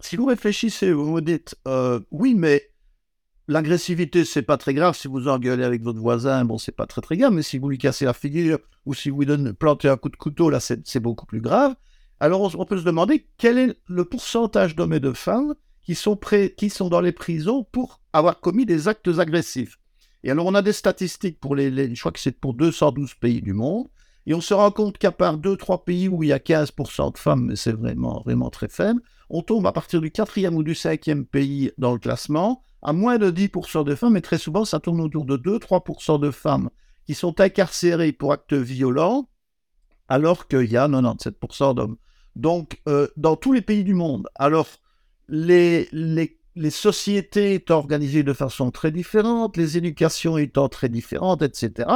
si vous réfléchissez, vous vous dites, euh, oui, mais l'agressivité, c'est pas très grave. Si vous engueulez avec votre voisin, bon, c'est pas très très grave, mais si vous lui cassez la figure ou si vous lui plantez un coup de couteau, là, c'est beaucoup plus grave. Alors, on, peut se demander quel est le pourcentage d'hommes et de femmes qui sont, prêts, qui sont dans les prisons pour avoir commis des actes agressifs. Et alors, on a des statistiques pour les, je crois que c'est pour 212 pays du monde, et on se rend compte qu'à part 2-3 pays où il y a 15% de femmes, mais c'est vraiment, vraiment très faible, on tombe à partir du quatrième ou du cinquième pays dans le classement à moins de 10% de femmes, et très souvent, ça tourne autour de 2-3% de femmes qui sont incarcérées pour actes violents, alors qu'il y a 97% d'hommes. Donc, euh, dans tous les pays du monde. Alors, les, sociétés étant organisées de façon très différente, les éducations étant très différentes, etc.,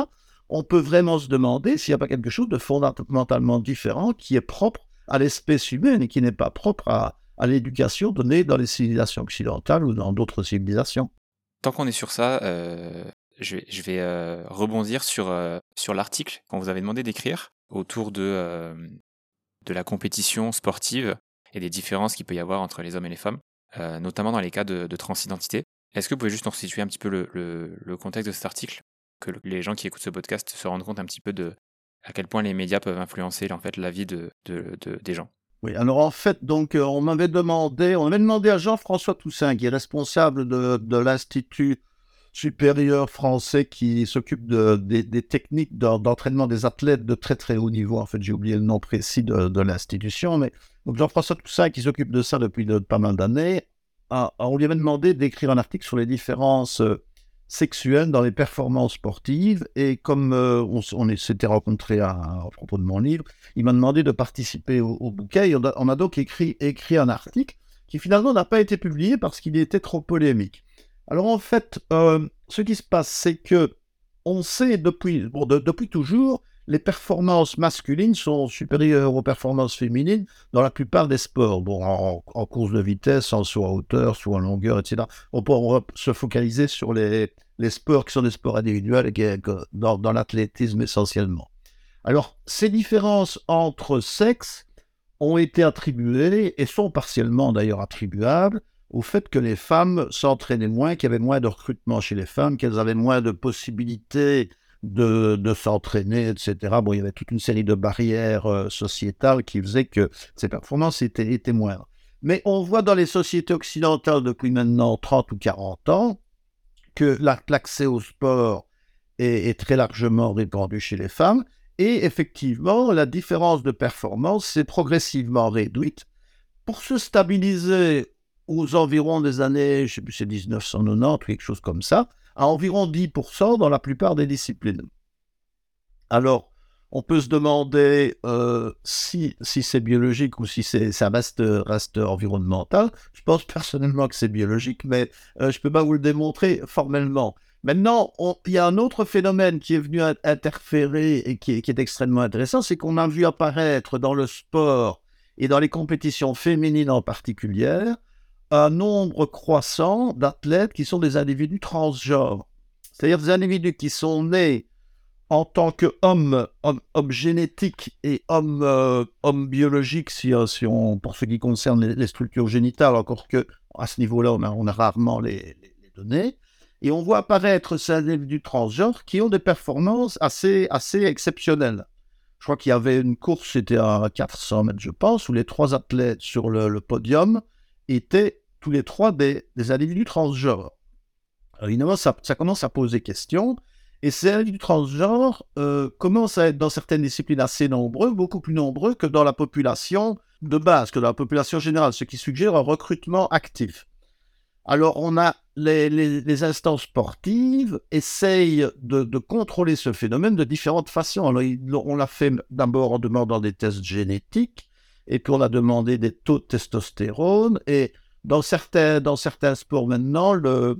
on peut vraiment se demander s'il n'y a pas quelque chose de fondamentalement différent qui est propre à l'espèce humaine et qui n'est pas propre à, l'éducation donnée dans les civilisations occidentales ou dans d'autres civilisations. Tant qu'on est sur ça, euh, je vais, euh, rebondir sur, euh, sur l'article qu'on vous avait demandé d'écrire autour de, de la compétition sportive et des différences qu'il peut y avoir entre les hommes et les femmes, euh, notamment dans les cas de, transidentité. Est-ce que vous pouvez juste nous situer un petit peu le, contexte de cet article, que les gens qui écoutent ce podcast se rendent compte un petit peu de à quel point les médias peuvent influencer en fait la vie de, des gens? Oui, alors en fait, donc, euh, on m'avait demandé, on avait demandé à Jean-François Toussaint, qui est responsable de, l'Institut supérieur français qui s'occupe des, techniques d'entraînement des athlètes de très très haut niveau. En fait, j'ai oublié le nom précis de, l'institution, mais donc Jean-François Toussaint, qui s'occupe de ça depuis pas mal d'années, on lui avait demandé d'écrire un article sur les différences euh, sexuelles dans les performances sportives. Et comme euh, on, s'était rencontré à, propos de mon livre, il m'a demandé de participer au, bouquet. on, a, donc écrit, un article qui finalement n'a pas été publié parce qu'il était trop polémique. Alors en fait, euh, ce qui se passe, c'est que on sait depuis toujours les performances masculines sont supérieures aux performances féminines dans la plupart des sports. Bon, en, course de vitesse, en saut à hauteur, soit en longueur, etc. On peut, se focaliser sur les, sports qui sont des sports individuels et dans, dans l'athlétisme essentiellement. Alors, ces différences entre sexes ont été attribuées et sont partiellement d'ailleurs attribuables au fait que les femmes s'entraînaient moins, qu'il y avait moins de recrutement chez les femmes, qu'elles avaient moins de possibilités de, s'entraîner, etc. Bon, il y avait toute une série de barrières euh, sociétales qui faisaient que ces performances étaient, étaient moindres. Mais on voit dans les sociétés occidentales depuis maintenant 30 ou 40 ans que l'accès au sport est, très largement répandu chez les femmes. Et effectivement, la différence de performance s'est progressivement réduite pour se stabiliser aux environs des années, je sais plus, c'est 1990 ou quelque chose comme ça, à environ 10% dans la plupart des disciplines. Alors, On peut se demander euh, si, si c'est biologique ou si c'est, ça reste, reste environnemental. Je pense personnellement que c'est biologique, mais euh, je ne peux pas vous le démontrer formellement. Maintenant, il y a un autre phénomène qui est venu interférer et qui est, qui est extrêmement intéressant, c'est qu'on a vu apparaître dans le sport et dans les compétitions féminines en particulier, un nombre croissant d'athlètes qui sont des individus transgenres. C'est-à-dire des individus qui sont nés en tant qu'hommes homme, homme génétiques et hommes euh, homme biologiques, si, euh, si, on, pour ce qui concerne les, structures génitales, encore que à ce niveau-là, on a, on a, rarement les, les, données. Et on voit apparaître ces individus transgenres qui ont des performances assez, assez exceptionnelles. Je crois qu'il y avait une course, c'était à 400 mètres, je pense, où les trois athlètes sur le podium étaient tous les trois des, des individus transgenres. Alors évidemment, ça, commence à poser question. Et ces individus transgenres euh, commencent à être dans certaines disciplines assez nombreux, beaucoup plus nombreux que dans la population de base, que dans la population générale, ce qui suggère un recrutement actif. Alors, on a les, les, les instances sportives essayent de, de, contrôler ce phénomène de différentes façons. Alors, on l'a fait d'abord en demandant des tests génétiques, et puis on a demandé des taux de testostérone, et dans certains, dans certains sports maintenant, le,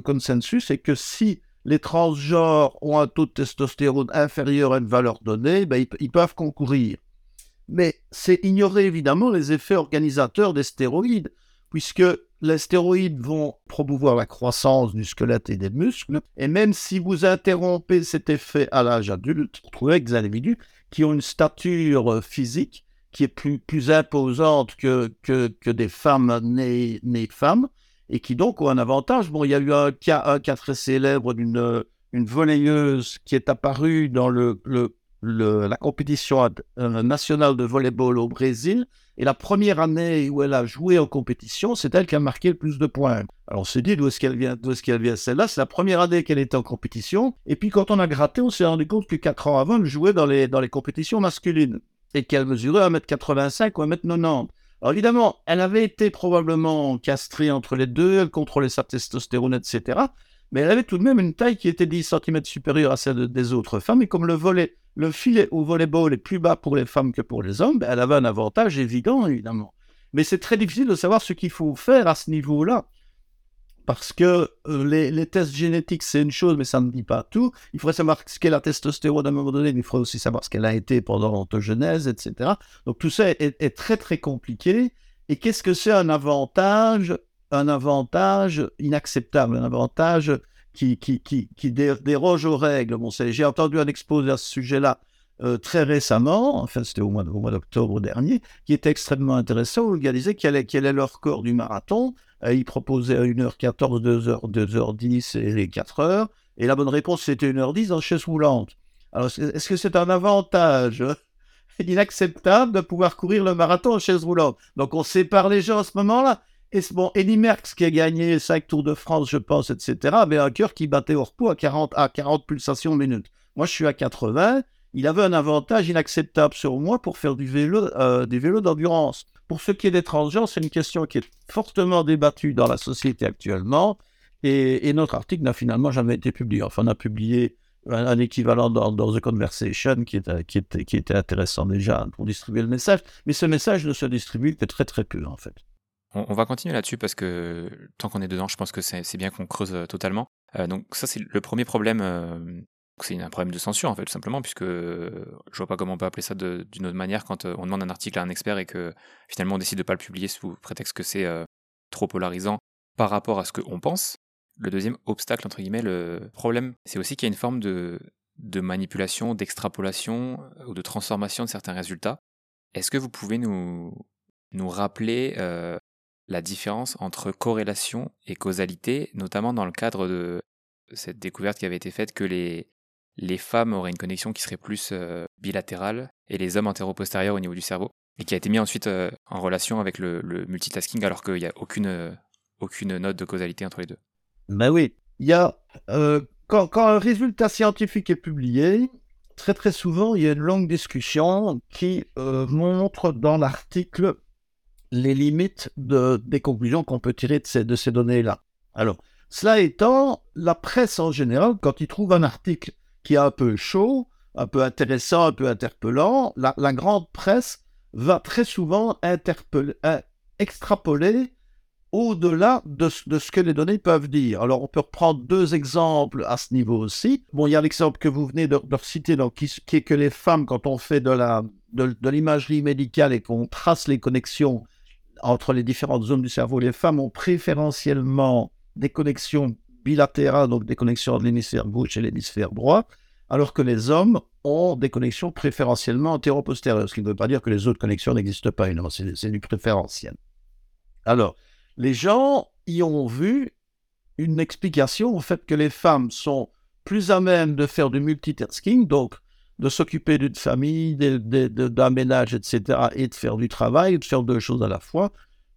consensus est que si les transgenres ont un taux de testostérone inférieur à une valeur donnée, ben, ils, ils, peuvent concourir. Mais c'est ignorer évidemment les effets organisateurs des stéroïdes, puisque les stéroïdes vont promouvoir la croissance du squelette et des muscles, et même si vous interrompez cet effet à l'âge adulte, vous trouvez des individus qui ont une stature physique qui est plus, plus imposante que, que, que des femmes nées, femmes, et qui donc ont un avantage. Bon, il y a eu un cas, un cas très célèbre d'une une volleyeuse qui est apparue dans le, le, le, la compétition nationale de volleyball au Brésil, et la première année où elle a joué en compétition, c'est elle qui a marqué le plus de points. Alors on s'est dit d'où est-ce qu'elle vient, est-ce vient celle-là? C'est la première année qu'elle était en compétition. Et puis quand on a gratté, on s'est rendu compte que quatre ans avant, elle jouait dans les, dans les compétitions masculines et qu'elle mesurait 1m85 ou 1m90. Alors évidemment, elle avait été probablement castrée entre les deux, elle contrôlait sa testostérone, etc. Mais elle avait tout de même une taille qui était 10 cm supérieure à celle des autres femmes. Et comme le, filet au volleyball est plus bas pour les femmes que pour les hommes, elle avait un avantage évident, évidemment. Mais c'est très difficile de savoir ce qu'il faut faire à ce niveau-là. Parce que euh, les, tests génétiques, c'est une chose, mais ça ne dit pas tout. Il faudrait savoir ce qu'est la testostérone à un moment donné, mais il faudrait aussi savoir ce qu'elle a été pendant l'ontogenèse, etc. Donc tout ça est, très très compliqué. Et qu'est-ce que c'est un avantage? Un avantage inacceptable, un avantage qui, qui, qui, qui déroge aux règles. Bon, J'ai entendu un exposé à ce sujet-là euh, très récemment, enfin c'était au mois, d'octobre dernier, qui était extrêmement intéressant, où le disait quel est, quel est le record du marathon. Euh, il proposait 1h14, 2h, 2h10 et les 4h. Et la bonne réponse, c'était 1h10 en chaise roulante. Alors, est-ce que c'est un avantage <laughs> inacceptable de pouvoir courir le marathon en chaise roulante Donc, on sépare les gens à ce moment-là. Et bon, Eddie Merckx, qui a gagné 5 Tours de France, je pense, etc., avait un cœur qui battait au repos à 40, à 40 pulsations minute. Moi, je suis à 80. Il avait un avantage inacceptable sur moi pour faire du vélo, euh, des vélos d'endurance. Pour ce qui est des transgenres, c'est une question qui est fortement débattue dans la société actuellement. Et, notre article n'a finalement jamais été publié. Enfin, on a publié un, équivalent dans, The Conversation qui était, intéressant déjà pour distribuer le message. Mais ce message ne se distribue que très très peu, en fait. On, va continuer là-dessus parce que tant qu'on est dedans, je pense que c'est bien qu'on creuse euh, totalement. Euh, donc ça, c'est le premier problème c'est un problème de censure en fait tout simplement puisque je vois pas comment on peut appeler ça d'une autre manière quand on demande un article à un expert et que finalement on décide de pas le publier sous prétexte que c'est euh, trop polarisant par rapport à ce qu'on pense. Le deuxième obstacle entre guillemets, le problème, c'est aussi qu'il y a une forme de, manipulation, d'extrapolation ou de transformation de certains résultats. Est-ce que vous pouvez nous, nous rappeler euh, la différence entre corrélation et causalité, notamment dans le cadre de cette découverte qui avait été faite que les, les femmes auraient une connexion qui serait plus euh, bilatérale et les hommes antéro-postérieurs au niveau du cerveau, et qui a été mis ensuite euh, en relation avec le, multitasking alors qu'il n'y a aucune, euh, aucune note de causalité entre les deux. Ben oui, il y a quand, un résultat scientifique est publié, très très souvent il y a une longue discussion qui montre dans l'article les limites de, des conclusions qu'on peut tirer de ces, de ces données-là. Alors, cela étant, la presse en général, quand il trouve un article qui est un peu chaud, un peu intéressant, un peu interpellant, la, grande presse va très souvent euh, extrapoler au-delà de, ce que les données peuvent dire. Alors, on peut reprendre deux exemples à ce niveau aussi. Bon, il y a l'exemple que vous venez de, citer, donc, qui, est que les femmes, quand on fait de, de, l'imagerie médicale et qu'on trace les connexions entre les différentes zones du cerveau, les femmes ont préférentiellement des connexions bilatérales, donc des connexions de l'hémisphère gauche et l'hémisphère droit, alors que les hommes ont des connexions préférentiellement antéro-postérieures, ce qui ne veut pas dire que les autres connexions n'existent pas, c'est du préférentiel. Alors, les gens y ont vu une explication au fait que les femmes sont plus à même de faire du multitasking, donc de s'occuper d'une famille, d'un ménage, etc., et de faire du travail, de faire deux choses à la fois,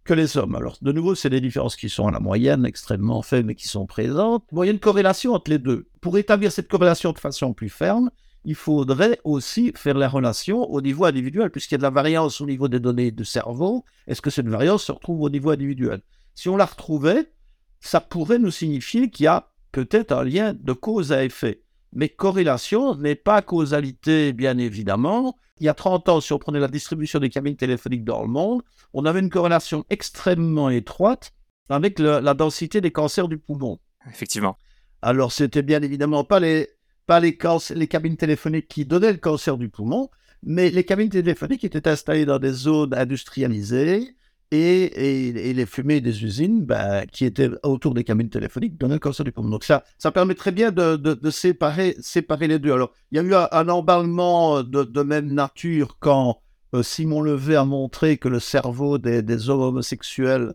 que les hommes. Alors, de nouveau, c'est des différences qui sont à la moyenne, extrêmement faibles, mais qui sont présentes. Bon, il y a une corrélation entre les deux. Pour établir cette corrélation de façon plus ferme, il faudrait aussi faire la relation au niveau individuel, puisqu'il y a de la variance au niveau des données du cerveau. Est-ce que cette variance se retrouve au niveau individuel? Si on la retrouvait, ça pourrait nous signifier qu'il y a peut-être un lien de cause à effet. Mais corrélation n'est pas causalité, bien évidemment. Il y a 30 ans, si on prenait la distribution des cabines téléphoniques dans le monde, on avait une corrélation extrêmement étroite avec la densité des cancers du poumon. Effectivement. Alors, c'était bien évidemment pas les pas les, les cabines téléphoniques qui donnaient le cancer du poumon, mais les cabines téléphoniques étaient installées dans des zones industrialisées et, les fumées des usines ben, qui étaient autour des cabines téléphoniques donnaient le cancer du poumon. Donc ça, ça permet très bien de, séparer, les deux. Alors, il y a eu un, emballement de, de, même nature quand euh, Simon Levé a montré que le cerveau des, des homosexuels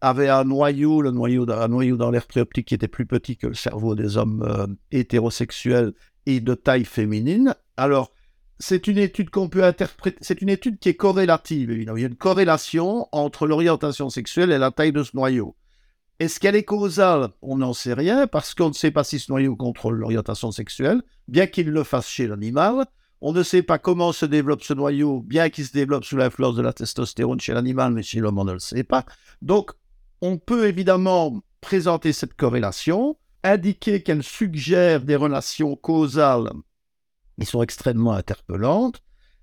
avait un noyau, le noyau, un noyau dans l'air préoptique qui était plus petit que le cerveau des hommes euh, hétérosexuels et de taille féminine. Alors, c'est une étude qu'on peut interpréter, c'est une étude qui est corrélative, évidemment. Il y a une corrélation entre l'orientation sexuelle et la taille de ce noyau. Est-ce qu'elle est causale? On n'en sait rien, parce qu'on ne sait pas si ce noyau contrôle l'orientation sexuelle, bien qu'il le fasse chez l'animal. On ne sait pas comment se développe ce noyau, bien qu'il se développe sous l'influence de la testostérone chez l'animal, mais chez l'homme, on ne le sait pas. Donc, on peut évidemment présenter cette corrélation, indiquer qu'elle suggère des relations causales qui sont extrêmement interpellantes,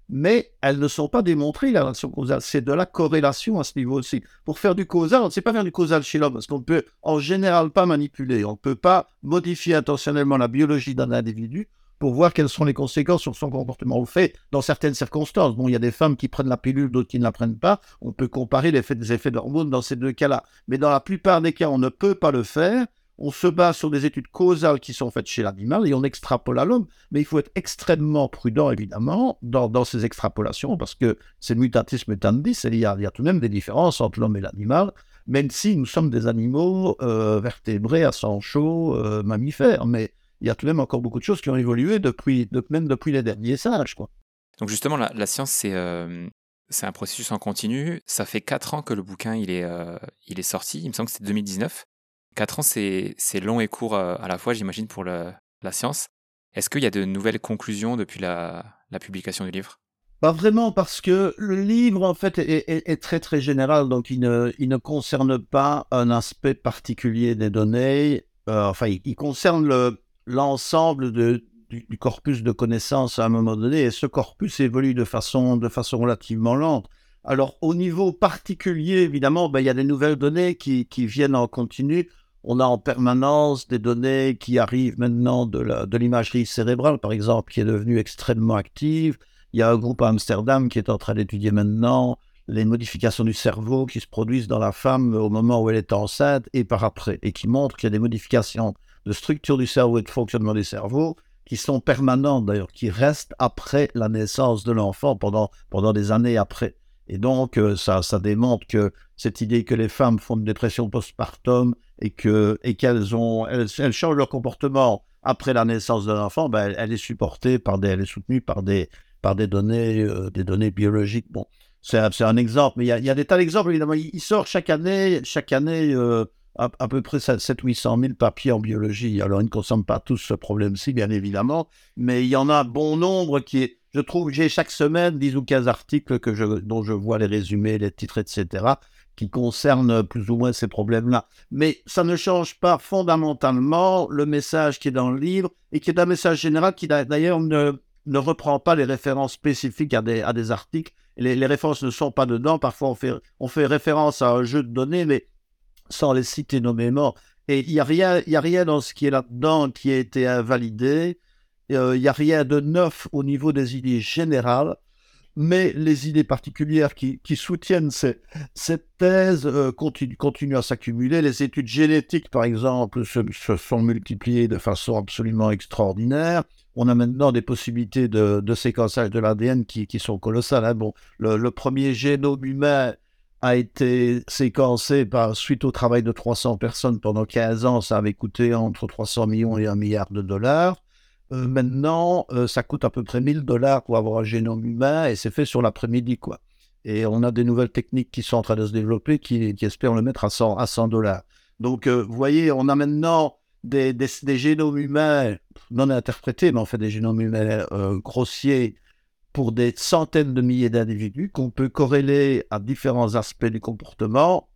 mais elles ne sont pas démontrées, la relation causale. C'est de la corrélation à ce niveau aussi. Pour faire du causal, on ne sait pas faire du causal chez l'homme, parce qu'on ne peut en général pas manipuler. On ne peut pas modifier intentionnellement la biologie d'un individu pour voir quelles sont les conséquences sur son comportement. On le fait dans certaines circonstances. Bon, il y a des femmes qui prennent la pilule, d'autres qui ne la prennent pas. On peut comparer l'effet des effets d'hormones dans ces deux cas-là. Mais dans la plupart des cas, on ne peut pas le faire. On se base sur des études causales qui sont faites chez l'animal et on extrapole à l'homme. Mais il faut être extrêmement prudent, évidemment, dans, ces extrapolations parce que c'est mutatis mutandis. Il y, a, il y a tout de même des différences entre l'homme et l'animal, même si nous sommes des animaux euh, vertébrés à sang chaud, euh, mammifères. Mais il y a tout de même encore beaucoup de choses qui ont évolué depuis, même depuis les derniers sages. Donc justement, la, science, c'est euh, c'est un processus en continu. Ça fait 4 ans que le bouquin il est, il est sorti. Il me semble que c'est 2019. 4 ans, c'est long et court euh, à la fois, j'imagine, pour la science. Est-ce qu'il y a de nouvelles conclusions depuis la, publication du livre? Pas vraiment, parce que le livre, en fait, est, très, très général, donc il ne, il ne, concerne pas un aspect particulier des données. enfin, il concerne le, l'ensemble du, corpus de connaissances à un moment donné, et ce corpus évolue de façon, de façon relativement lente. Alors, au niveau particulier, évidemment, ben, il y a des nouvelles données qui, viennent en continu. On a en permanence des données qui arrivent maintenant de l'imagerie cérébrale, par exemple, qui est devenue extrêmement active. Il y a un groupe à Amsterdam qui est en train d'étudier maintenant les modifications du cerveau qui se produisent dans la femme au moment où elle est enceinte et par après, et qui montrent qu'il y a des modifications de structure du cerveau et de fonctionnement du cerveau qui sont permanentes d'ailleurs, qui restent après la naissance de l'enfant, pendant, pendant des années après. Et donc, euh, ça, ça démontre que cette idée que les femmes font une dépression postpartum et que et qu'elles elles, changent leur comportement après la naissance de l'enfant, ben, elle, est supportée par des, elle est soutenue par des, par des données, euh, des données biologiques. Bon, c'est un exemple, mais il y a, y a, des tas d'exemples évidemment. Il, sort chaque année, chaque année. Euh, à, peu près 700-800 000 papiers en biologie. Alors, ils ne consomment pas tous ce problème-ci, bien évidemment, mais il y en a bon nombre qui est, je trouve, j'ai chaque semaine 10 ou 15 articles que dont je vois les résumés, les titres, etc., qui concernent plus ou moins ces problèmes-là. Mais ça ne change pas fondamentalement le message qui est dans le livre et qui est un message général qui d'ailleurs ne, ne reprend pas les références spécifiques à des, articles. Les, références ne sont pas dedans. Parfois, on fait, on fait référence à un jeu de données, mais sans les citer nommément. Et il n'y a, rien, a rien dans ce qui est là-dedans qui a été invalidé. Euh, il n'y a rien de neuf au niveau des idées générales mais les idées particulières qui, soutiennent cette thèse euh, continuent, à s'accumuler. Les études génétiques, par exemple, se, sont multipliées de façon absolument extraordinaire. On a maintenant des possibilités de, séquençage de l'ADN qui, sont colossales. Hein. Bon, le, premier génome humain a été séquencé par, suite au travail de 300 personnes pendant 15 ans. Ça avait coûté entre 300 millions et 1 milliard de dollars. Euh, maintenant, euh, ça coûte à peu près 1000 dollars pour avoir un génome humain et c'est fait sur l'après-midi, quoi. Et on a des nouvelles techniques qui sont en train de se développer qui, espèrent le mettre à 100 à 100 dollars. Donc, euh, vous voyez, on a maintenant des, des, génomes humains non interprétés, mais en fait des génomes humains grossiers pour des centaines de milliers d'individus qu'on peut corréler à différents aspects du comportement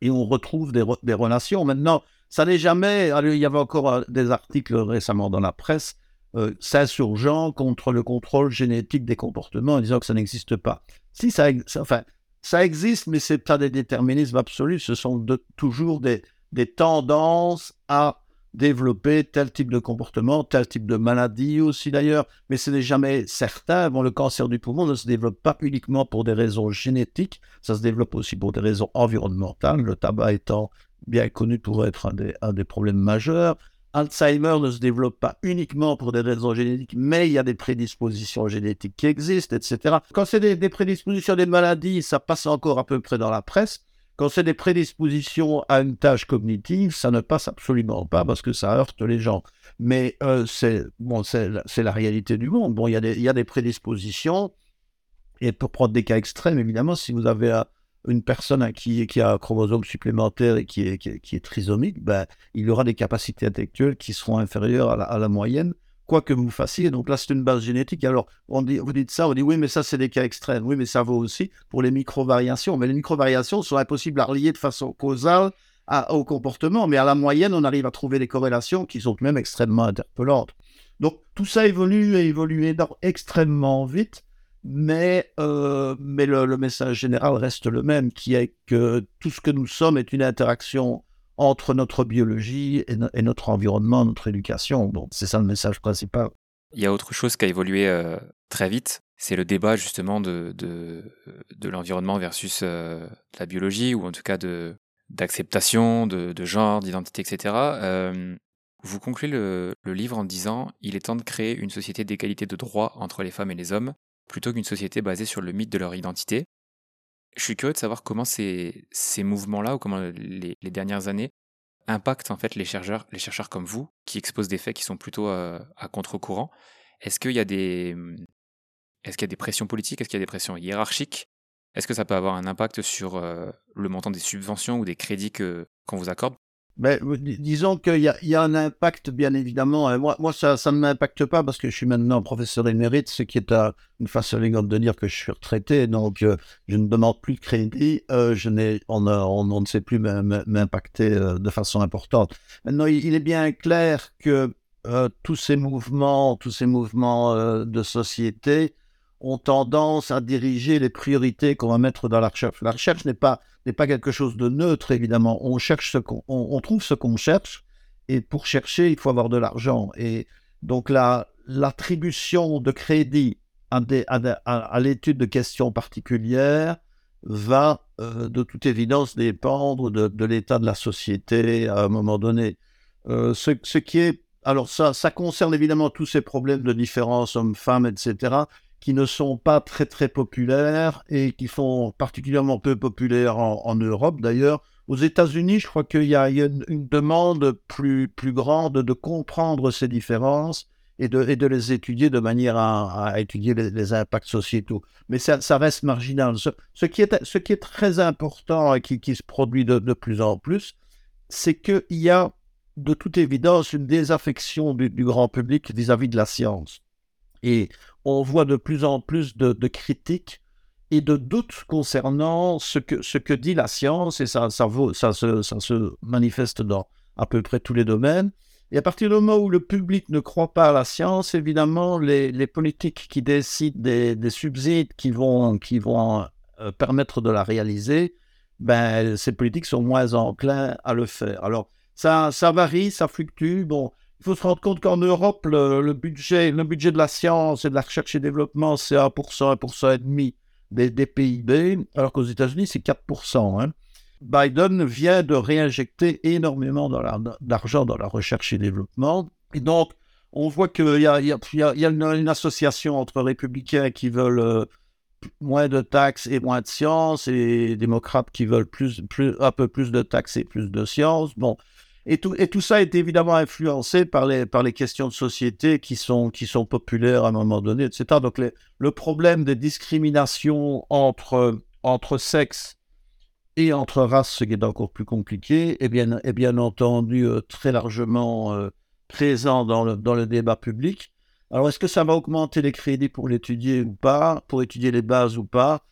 et on retrouve des, des relations. Maintenant, ça n'est jamais. Il y avait encore des articles récemment dans la presse euh, s'insurgeant contre le contrôle génétique des comportements en disant que ça n'existe pas. Si ça, enfin, ça existe, mais c'est pas des déterminismes absolus, ce sont toujours des, des tendances à développer tel type de comportement, tel type de maladie aussi d'ailleurs, mais ce n'est jamais certain. Bon, le cancer du poumon ne se développe pas uniquement pour des raisons génétiques, ça se développe aussi pour des raisons environnementales, le tabac étant bien connu pour être un des problèmes majeurs. Alzheimer ne se développe pas uniquement pour des raisons génétiques, mais il y a des prédispositions génétiques qui existent, etc. Quand c'est des, prédispositions des maladies, ça passe encore à peu près dans la presse. Quand c'est des prédispositions à une tâche cognitive, ça ne passe absolument pas parce que ça heurte les gens. Mais euh, c'est bon, la réalité du monde. Bon, il y, a des, il y a des prédispositions. Et pour prendre des cas extrêmes, évidemment, si vous avez un, une personne qui, a un chromosome supplémentaire et qui est, qui, est trisomique, ben, il aura des capacités intellectuelles qui seront inférieures à la, moyenne, quoi que vous fassiez. Donc là, c'est une base génétique. Alors, on dit, vous dites ça, on dit oui, mais ça, c'est des cas extrêmes. Oui, mais ça vaut aussi pour les micro-variations. Mais les micro-variations sont impossibles à relier de façon causale au comportement. Mais à la moyenne, on arrive à trouver des corrélations qui sont même extrêmement interpellantes. Donc, tout ça évolue et évolue extrêmement vite mais, euh, mais le, message général reste le même, qui est que tout ce que nous sommes est une interaction entre notre biologie et, notre environnement, notre éducation. Donc c'est ça le message principal. Il y a autre chose qui a évolué euh, très vite, c'est le débat justement de, de, l'environnement versus euh, la biologie, ou en tout cas d'acceptation, de, de genre, d'identité, etc. vous concluez le, le livre en disant Il est temps de créer une société d'égalité de droits entre les femmes et les hommes, plutôt qu'une société basée sur le mythe de leur identité. Je suis curieux de savoir comment ces, ces mouvements-là, ou comment les, dernières années, impactent en fait les chercheurs, les comme vous, qui exposent des faits qui sont plutôt euh, à contre-courant. Est-ce qu'il y a des, est-ce qu'il y a des pressions politiques, est-ce qu'il y a des pressions hiérarchiques? Est-ce que ça peut avoir un impact sur euh, le montant des subventions ou des crédits qu'on vous accorde? Ben, disons qu'il y, a un impact, bien évidemment. Moi, moi ça, ne m'impacte pas parce que je suis maintenant professeur émérite, ce qui est une façon élégante de dire que je suis retraité. Donc, euh, je ne demande plus de crédit. Euh, je n'ai, on, on, ne sait plus m'impacter euh, de façon importante. Maintenant, il, est bien clair que tous ces mouvements, tous ces mouvements de société ont tendance à diriger les priorités qu'on va mettre dans la recherche. La recherche n'est pas, pas quelque chose de neutre, évidemment. On, cherche ce qu'on, on, trouve ce qu'on cherche, et pour chercher, il faut avoir de l'argent. Et donc, la, l'attribution de crédit à, à, l'étude de questions particulières va euh, de toute évidence dépendre de, l'état de la société à un moment donné. Euh, ce, ce, qui est alors ça, ça concerne évidemment tous ces problèmes de différence hommes-femmes, etc qui ne sont pas très très populaires et qui sont particulièrement peu populaires en, Europe d'ailleurs. Aux États-Unis, je crois qu'il y a, une, demande plus, plus grande de comprendre ces différences et de, et de les étudier de manière à, étudier les, impacts sociétaux. Mais ça, reste marginal. Ce, qui est, ce qui est très important et qui, qui se produit de, de plus en plus, c'est qu'il y a de toute évidence une désaffection du, du grand public vis-à-vis -vis de la science. Et on voit de plus en plus de, critiques et de doute concernant ce que, ce que dit la science, et ça, ça se manifeste dans à peu près tous les domaines. Et à partir du moment où le public ne croit pas à la science, évidemment, les, les politiques qui décident des, des, subsides qui vont, qui vont euh, permettre de la réaliser, ben, ces politiques sont moins enclins à le faire. Alors, ça, ça varie, ça fluctue. Bon, il faut se rendre compte qu'en Europe, le, budget, le budget de la science et de la recherche et développement, c'est 1%, 1% et demi des, des PIB, alors qu'aux États-Unis, c'est 4%. Hein. Biden vient de réinjecter énormément d'argent dans la recherche et développement. Et donc, on voit qu'il y a, une, association entre républicains qui veulent euh, moins de taxes et moins de sciences, et démocrates qui veulent un peu plus de taxes et plus de sciences. Bon. Et tout, et tout ça est évidemment influencé par les, par les questions de société qui sont, qui sont populaires à un moment donné, etc. Donc, le problème des discriminations entre, entre sexes et entre races, ce qui est encore plus compliqué, est bien, est bien entendu euh, très largement euh, présent dans le, dans le débat public. Alors, est-ce que ça va augmenter les crédits pour l'étudier ou pas, pour étudier les bases ou pas?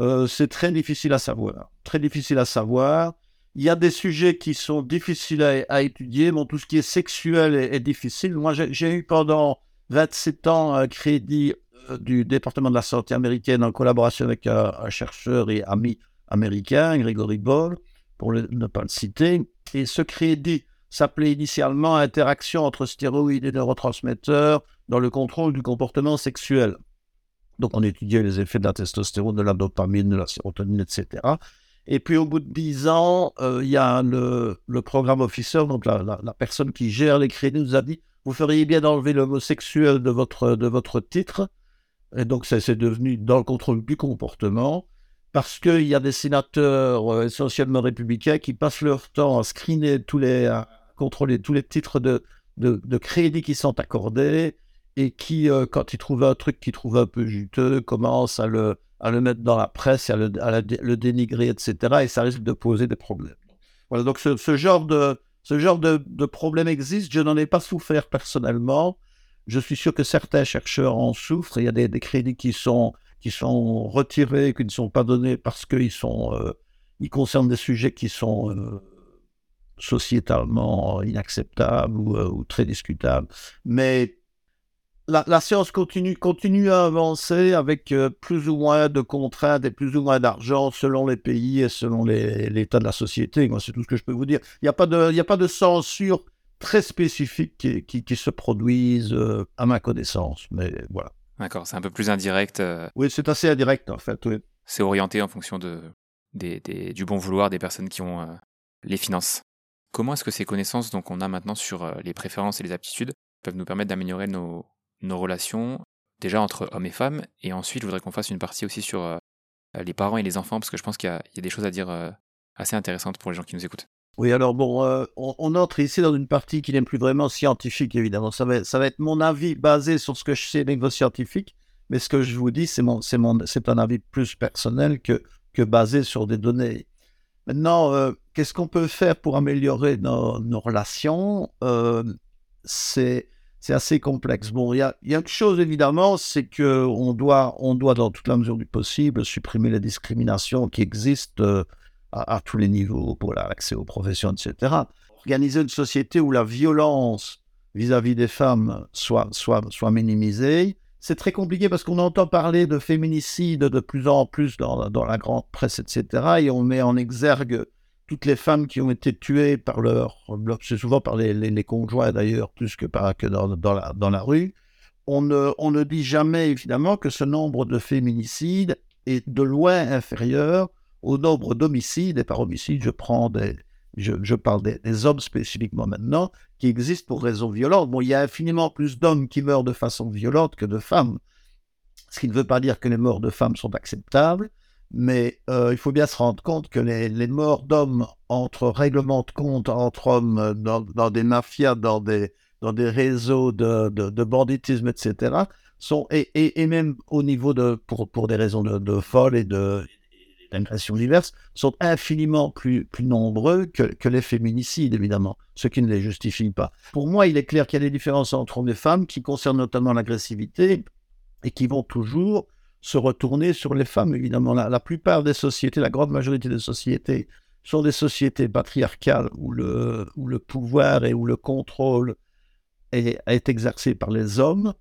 Euh, C'est très difficile à savoir. Très difficile à savoir. Il y a des sujets qui sont difficiles à, étudier. Bon, tout ce qui est sexuel est, difficile. Moi, j'ai eu pendant 27 ans un crédit du département de la santé américaine en collaboration avec un, un chercheur et ami américain, Gregory Ball, pour ne pas le citer. Et ce crédit s'appelait initialement Interaction entre stéroïdes et neurotransmetteurs dans le contrôle du comportement sexuel. Donc on étudiait les effets de la testostérone, de la dopamine, de la sérotonine, etc. Et puis au bout de dix ans, euh, il y a le, programme officer, donc la, personne qui gère les crédits, nous a dit, vous feriez bien d'enlever l'homosexuel de votre, de votre titre. Et donc ça c'est devenu dans le contrôle du comportement parce qu'il y a des sénateurs euh, essentiellement républicains qui passent leur temps à screener tous les, contrôler tous les titres de, de, crédit qui sont accordés et qui, euh, quand ils trouvent un truc qu'ils trouvent un peu juteux, commencent à le, à le mettre dans la presse, à le, dénigrer, etc. Et ça risque de poser des problèmes. Voilà, donc ce, genre, de, ce genre de, de problème existe. Je n'en ai pas souffert personnellement. Je suis sûr que certains chercheurs en souffrent. Il y a des, crédits qui sont qui sont retirés, qui ne sont pas donnés parce qu'ils sont, euh, ils concernent des sujets qui sont euh, sociétalement inacceptables euh, ou, très discutables. Mais la, science continue, continue à avancer avec plus ou moins de contraintes et plus ou moins d'argent selon les pays et selon l'état de la société. Moi, c'est tout ce que je peux vous dire. Il n'y a, pas de, il a pas de censure très spécifique qui, qui, qui se produise à ma connaissance. Mais voilà. D'accord, c'est un peu plus indirect. Euh. Oui, c'est assez indirect en fait. Oui. C'est orienté en fonction de, des, du bon vouloir des personnes qui ont euh, les finances. Comment est-ce que ces connaissances donc on a maintenant sur euh, les préférences et les aptitudes peuvent nous permettre d'améliorer nos, nos relations déjà entre hommes et femmes et ensuite je voudrais qu'on fasse une partie aussi sur les parents et les enfants parce que je pense qu'il y, a des choses à dire assez intéressantes pour les gens qui nous écoutent. Oui, alors bon, euh, on, entre ici dans une partie qui n'est plus vraiment scientifique, évidemment. Ça va, ça va être mon avis basé sur ce que je sais niveau scientifique, mais ce que je vous dis, c'est un avis plus personnel que, que basé sur des données. Maintenant, euh, qu'est-ce qu'on peut faire pour améliorer nos, relations? Euh, c'est, c'est assez complexe. Bon, il y a, y a une chose évidemment, c'est que on doit, on doit, dans toute la mesure du possible, supprimer les discriminations qui existent à, tous les niveaux pour l'accès aux professions, etc. Organiser une société où la violence vis-à-vis des femmes soit, soit, soit minimisée, c'est très compliqué parce qu'on entend parler de féminicide de plus en plus dans, la grande presse, etc. Et on met en exergue toutes les femmes qui ont été tuées par leur, c'est souvent par les, conjoints d'ailleurs, plus que, par, que dans, la, rue. On ne, dit jamais évidemment que ce nombre de féminicides est de loin inférieur au nombre d'homicides, et par homicide, je prends des, je, parle des, hommes spécifiquement maintenant, qui existent pour raisons violentes. Bon, il y a infiniment plus d'hommes qui meurent de façon violente que de femmes, ce qui ne veut pas dire que les morts de femmes sont acceptables, mais euh, il faut bien se rendre compte que les, morts d'hommes entre règlements de compte entre hommes dans, des mafias, dans des, dans des réseaux de, de, banditisme, etc., sont, et, et, même au niveau de, pour, pour des raisons de, de folle et de, d'agressions diverses sont infiniment plus, plus nombreux que, que, les féminicides, évidemment, ce qui ne les justifie pas. Pour moi, il est clair qu'il y a des différences entre hommes et femmes qui concernent notamment l'agressivité et qui vont toujours se retourner sur les femmes, évidemment. La, plupart des sociétés, la grande majorité des sociétés, sont des sociétés patriarcales où le, où le pouvoir et où le contrôle est, exercé par les hommes.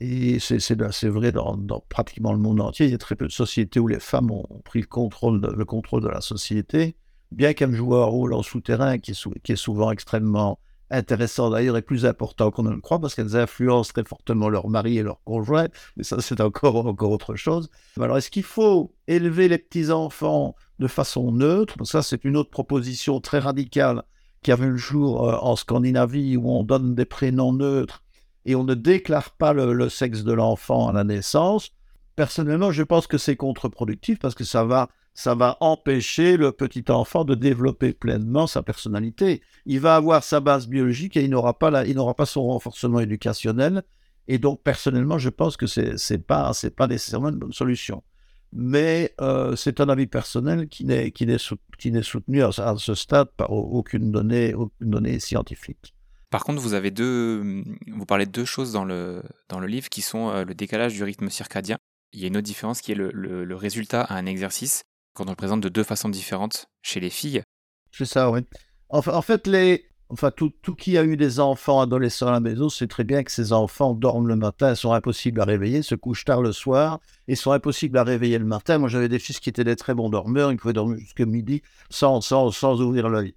Et c'est vrai dans, dans, pratiquement le monde entier. Il y a très peu de sociétés où les femmes ont pris le contrôle de, le contrôle de la société, bien qu'elles jouent un rôle en souterrain qui est, qui est souvent extrêmement intéressant d'ailleurs et plus important qu'on ne le croit parce qu'elles influencent très fortement leur mari et leur conjoint, mais ça c'est encore, encore autre chose. Alors est-ce qu'il faut élever les petits-enfants de façon neutre? Ça c'est une autre proposition très radicale qui a vu le jour euh, en Scandinavie où on donne des prénoms neutres et on ne déclare pas le, sexe de l'enfant à la naissance. Personnellement, je pense que c'est contre-productif parce que ça va, ça va empêcher le petit enfant de développer pleinement sa personnalité. Il va avoir sa base biologique et il n'aura pas, il n'aura pas son renforcement éducationnel. Et donc, personnellement, je pense que c'est n'est pas, pas nécessairement une bonne solution. Mais euh, c'est un avis personnel qui n'est soutenu à, ce stade par aucune donnée, aucune donnée scientifique. Par contre, vous avez deux, vous parlez de deux choses dans le, dans le livre qui sont euh, le décalage du rythme circadien. Il y a une autre différence qui est le, le, résultat à un exercice quand on le présente de deux façons différentes chez les filles. C'est ça, oui. En fait, les, enfin, tout, tout, qui a eu des enfants adolescents à la maison sait très bien que ces enfants dorment le matin, sont impossibles à réveiller, se couchent tard le soir et sont impossibles à réveiller le matin. Moi, j'avais des fils qui étaient des très bons dormeurs, ils pouvaient dormir jusqu'à midi sans, sans, sans ouvrir l'œil.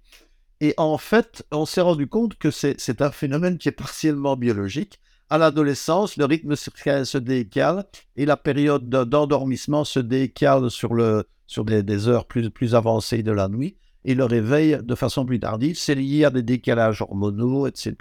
Et en fait, on s'est rendu compte que c'est un phénomène qui est partiellement biologique. À l'adolescence, le rythme se décale et la période d'endormissement se décale sur, le, sur des, heures plus, plus avancées de la nuit et le réveil de façon plus tardive. C'est lié à des décalages hormonaux, etc.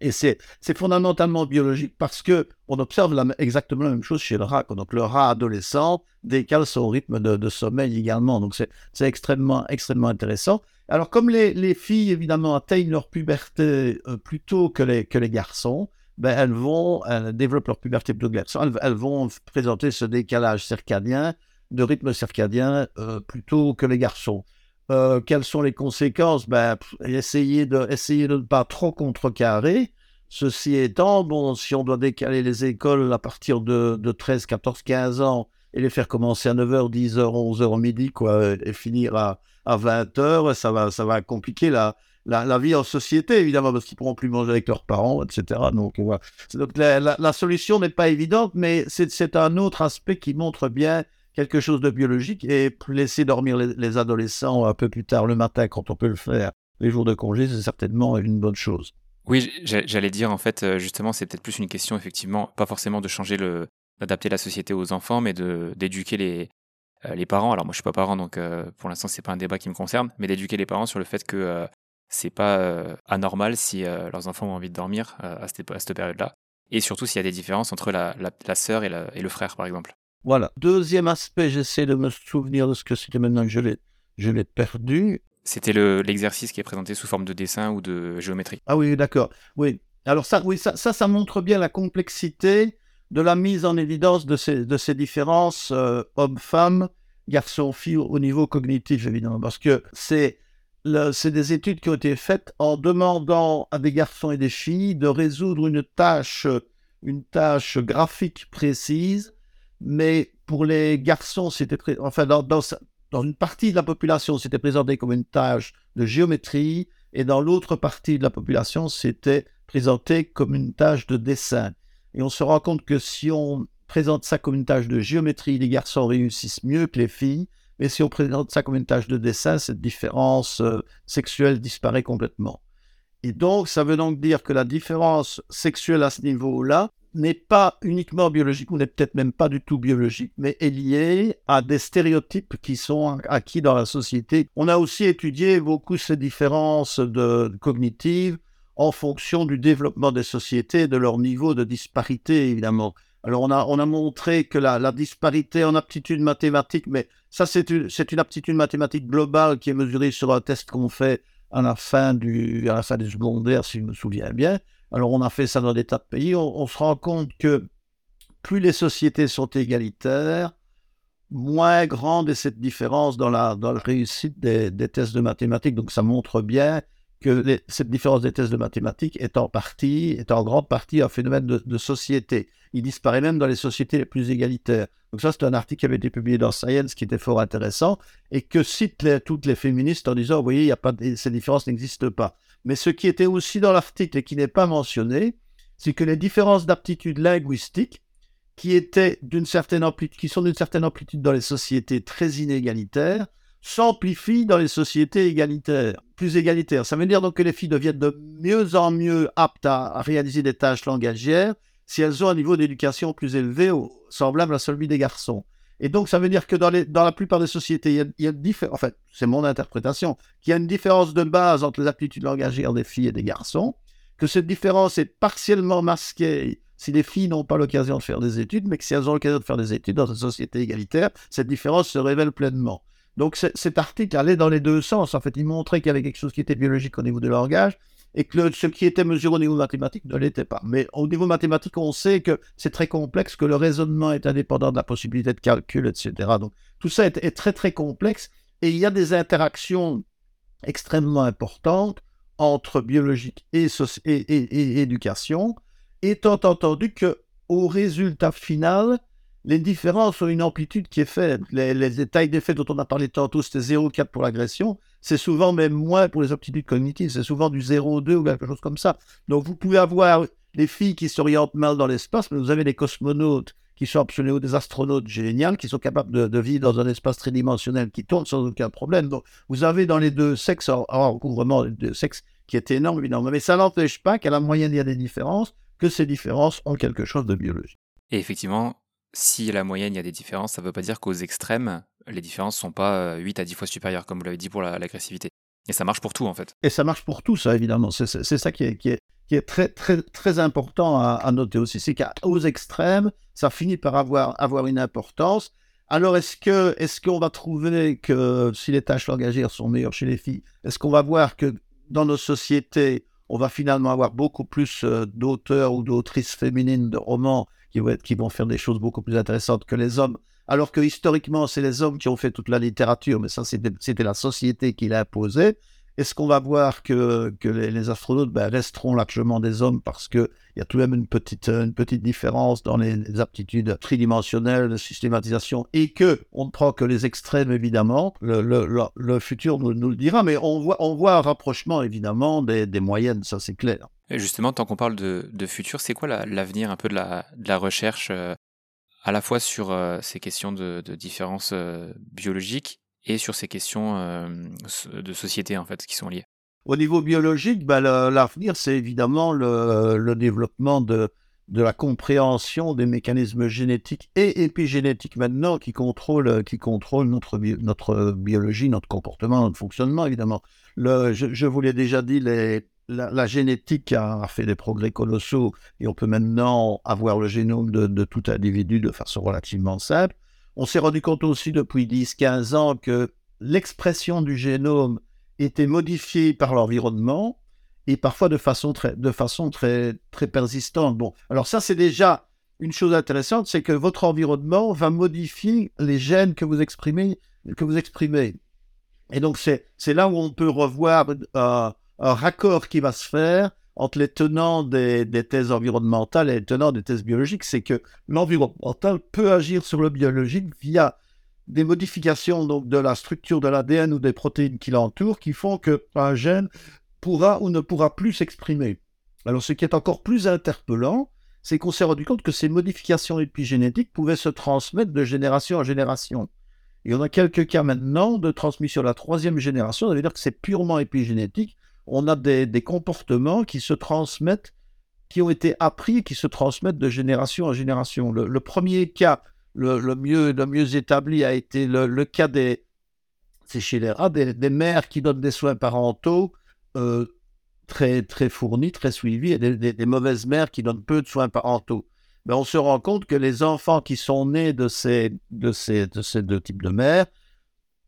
Et c'est fondamentalement biologique parce que on observe exactement la même chose chez le rat. Donc le rat adolescent décale son rythme de, sommeil également. Donc c'est extrêmement, extrêmement intéressant. Alors, comme les, filles, évidemment, atteignent leur puberté euh, plus tôt que les, que les garçons, ben, elles vont, elles développent leur puberté plutôt que les garçons, elles, vont présenter ce décalage circadien, de rythme circadien, euh, plutôt que les garçons. Euh, quelles sont les conséquences? Ben, Essayer de, essayer de ne pas trop contrecarrer. Ceci étant, bon, si on doit décaler les écoles à partir de, de 13, 14, 15 ans et les faire commencer à 9h, 10h, 11h midi, quoi, et finir à, à 20 heures, ça va, ça va compliquer la, la, vie en société, évidemment, parce qu'ils pourront plus manger avec leurs parents, etc. Donc, voilà. Donc la, la, solution n'est pas évidente, mais c'est un autre aspect qui montre bien quelque chose de biologique et laisser dormir les, adolescents un peu plus tard le matin quand on peut le faire les jours de congé, c'est certainement une bonne chose. Oui, j'allais dire en fait, euh, justement, c'est peut-être plus une question, effectivement, pas forcément de changer le, d'adapter la société aux enfants, mais de d'éduquer les, euh, parents, alors moi je suis pas parent donc euh, pour l'instant c'est pas un débat qui me concerne, mais d'éduquer les parents sur le fait que c'est pas anormal si leurs enfants ont envie de dormir à cette, période-là, et surtout s'il y a des différences entre la, la, sœur et, le frère par exemple. Voilà. Deuxième aspect, j'essaie de me souvenir de ce que c'était maintenant que je l'ai, je l'ai perdu. C'était le, l'exercice qui est présenté sous forme de dessin ou de géométrie. Ah oui, d'accord. Oui. Alors ça, oui, ça, ça, ça montre bien la complexité de la mise en évidence de ces, de ces différences euh, hommes-femmes, garçons-filles au niveau cognitif, évidemment, parce que c'est c'est des études qui ont été faites en demandant à des garçons et des filles de résoudre une tâche, une tâche graphique précise, mais pour les garçons, c'était enfin dans, dans, une partie de la population, c'était présenté comme une tâche de géométrie, et dans l'autre partie de la population, c'était présenté comme une tâche de dessin. Et on se rend compte que si on présente ça comme une tâche de géométrie, les garçons réussissent mieux que les filles. Mais si on présente ça comme une tâche de dessin, cette différence euh, sexuelle disparaît complètement. Et donc, ça veut donc dire que la différence sexuelle à ce niveau-là n'est pas uniquement biologique, ou n'est peut-être même pas du tout biologique, mais est liée à des stéréotypes qui sont acquis dans la société. On a aussi étudié beaucoup ces différences de, cognitives en fonction du développement des sociétés, de leur niveau de disparité, évidemment. Alors, on a, on a montré que la, la disparité en aptitude mathématique, mais ça, c'est une, une, aptitude mathématique globale qui est mesurée sur un test qu'on fait à la, fin du, à la fin du secondaire, si je me souviens bien. Alors, on a fait ça dans des tas de pays. On, se rend compte que plus les sociétés sont égalitaires, moins grande est cette différence dans la, réussite des, tests de mathématiques. Donc, ça montre bien que cette différence des tests de mathématiques est en partie, est en grande partie un phénomène de, société. Il disparaît même dans les sociétés les plus égalitaires. Donc ça, c'est un article qui avait été publié dans Science qui était fort intéressant et que citent toutes les féministes en disant, vous voyez, y a ces différences n'existent pas. Mais ce qui était aussi dans l'article et qui n'est pas mentionné, c'est que les différences d'aptitude linguistique, qui étaient d'une certaine amplitude, sont d'une certaine amplitude dans les sociétés très inégalitaires, s'amplifie dans les sociétés plus égalitaires. Ça veut dire donc que les filles deviennent de mieux en mieux aptes à, réaliser des tâches langagières si elles ont un niveau d'éducation plus élevé, semblable à celui des garçons. Et donc, ça veut dire que dans, la plupart des sociétés, il y a, en fait, c'est mon interprétation, qu'il y a une différence de base entre les aptitudes langagières des filles et des garçons, que cette différence est partiellement masquée si les filles n'ont pas l'occasion de faire des études, mais que si elles ont l'occasion de faire des études dans une société égalitaire, cette différence se révèle pleinement. Donc cet article allait dans les deux sens. En fait, il montrait qu'il y avait quelque chose qui était biologique au niveau du langage et que ce qui était mesuré au niveau mathématique ne l'était pas. Mais au niveau mathématique, on sait que c'est très complexe, que le raisonnement est indépendant de la possibilité de calcul, etc. Donc tout ça est, très très complexe et il y a des interactions extrêmement importantes entre biologique et, et éducation, étant entendu que au résultat final, les différences ont une amplitude qui est faible. Les, les tailles d'effet dont on a parlé tantôt, c'était 0,4 pour l'agression. C'est souvent même moins pour les aptitudes cognitives. C'est souvent du 0,2 ou quelque chose comme ça. Donc vous pouvez avoir les filles qui s'orientent mal dans l'espace, mais vous avez des cosmonautes qui sont absolument des astronautes géniaux, qui sont capables de, vivre dans un espace tridimensionnel qui tourne sans aucun problème. Donc vous avez dans les deux sexes un recouvrement de sexes qui est énorme, évidemment. Mais ça n'empêche pas qu'à la moyenne, il y a des différences, que ces différences ont quelque chose de biologique. Et effectivement, si la moyenne il y a des différences, ça ne veut pas dire qu'aux extrêmes, les différences ne sont pas 8 euh, à 10 fois supérieures, comme vous l'avez dit pour l'agressivité. et ça marche pour tout, en fait. Et ça marche pour tout, ça, évidemment. C'est ça qui est, très, important à, noter aussi. C'est qu'aux extrêmes, ça finit par avoir, une importance. Alors, est-ce qu'on va trouver que si les tâches langagières sont meilleures chez les filles, est-ce qu'on va voir que dans nos sociétés, on va finalement avoir beaucoup plus euh, d'auteurs ou d'autrices féminines de romans qui qui vont faire des choses beaucoup plus intéressantes que les hommes. Alors que historiquement, c'est les hommes qui ont fait toute la littérature, mais ça, c'était la société qui l'a imposé. Est-ce qu'on va voir que, les, astronautes ben, resteront largement des hommes parce qu'il y a tout de même une petite, différence dans les, aptitudes tridimensionnelles de systématisation et que on ne prend que les extrêmes, évidemment. Le, futur nous, le dira, mais on voit, un rapprochement, évidemment, des moyennes, ça c'est clair. Justement, tant qu'on parle de, futur, c'est quoi l'avenir un peu de la, recherche euh, à la fois sur euh, ces questions de, de différences euh, biologiques et sur ces questions de société en fait qui sont liées? Au niveau biologique, bah, l'avenir c'est évidemment le, développement de, la compréhension des mécanismes génétiques et épigénétiques maintenant qui contrôlent, qui contrôlent notre, notre biologie, notre comportement, notre fonctionnement évidemment. Je, je vous l'ai déjà dit, les, la, génétique a, fait des progrès colossaux et on peut maintenant avoir le génome de, tout individu de façon relativement simple. On s'est rendu compte aussi depuis 10-15 ans que l'expression du génome était modifiée par l'environnement et parfois de façon très, de façon très, très persistante. Bon, alors ça c'est déjà une chose intéressante, c'est que votre environnement va modifier les gènes que vous exprimez. Que vous exprimez. Et donc c'est là où on peut revoir euh, un raccord qui va se faire entre les tenants des, thèses environnementales et les tenants des thèses biologiques, c'est que l'environnemental peut agir sur le biologique via des modifications donc, de la structure de l'ADN ou des protéines qui l'entourent qui font qu'un gène pourra ou ne pourra plus s'exprimer. Alors ce qui est encore plus interpellant, c'est qu'on s'est rendu compte que ces modifications épigénétiques pouvaient se transmettre de génération en génération. Et on a quelques cas maintenant de transmission de la troisième génération, ça veut dire que c'est purement épigénétique, on a des, comportements qui se transmettent, qui ont été appris, qui se transmettent de génération en génération. Le, premier cas, le, mieux, établi, a été le, cas des, mères qui donnent des soins parentaux euh, très, fournis, très suivis, et des, mauvaises mères qui donnent peu de soins parentaux. Mais on se rend compte que les enfants qui sont nés de ces deux types de mères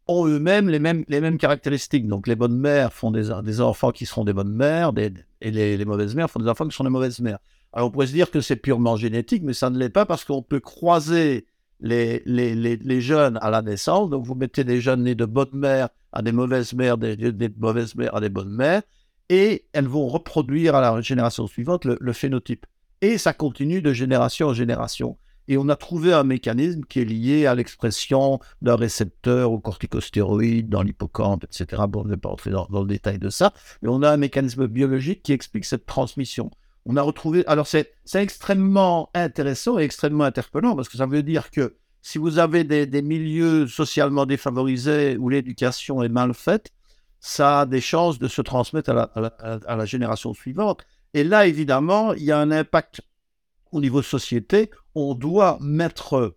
ont eux-mêmes les mêmes, les mêmes caractéristiques. Donc les bonnes mères font des, des enfants qui seront des bonnes mères, et les, mauvaises mères font des enfants qui sont des mauvaises mères. Alors on pourrait se dire que c'est purement génétique, mais ça ne l'est pas parce qu'on peut croiser les, les, les, jeunes à la naissance. Donc vous mettez des jeunes nés de bonnes mères à des mauvaises mères, des, des mauvaises mères à des bonnes mères, et elles vont reproduire à la génération suivante le, phénotype. Et ça continue de génération en génération. Et on a trouvé un mécanisme qui est lié à l'expression d'un récepteur aux corticostéroïdes dans l'hippocampe, etc. Bon, je ne vais pas entrer dans, le détail de ça, mais on a un mécanisme biologique qui explique cette transmission. On a retrouvé. Alors, c'est extrêmement intéressant et extrêmement interpellant parce que ça veut dire que si vous avez des milieux socialement défavorisés où l'éducation est mal faite, ça a des chances de se transmettre à la, génération suivante. Et là, évidemment, il y a un impact au niveau société. On doit mettre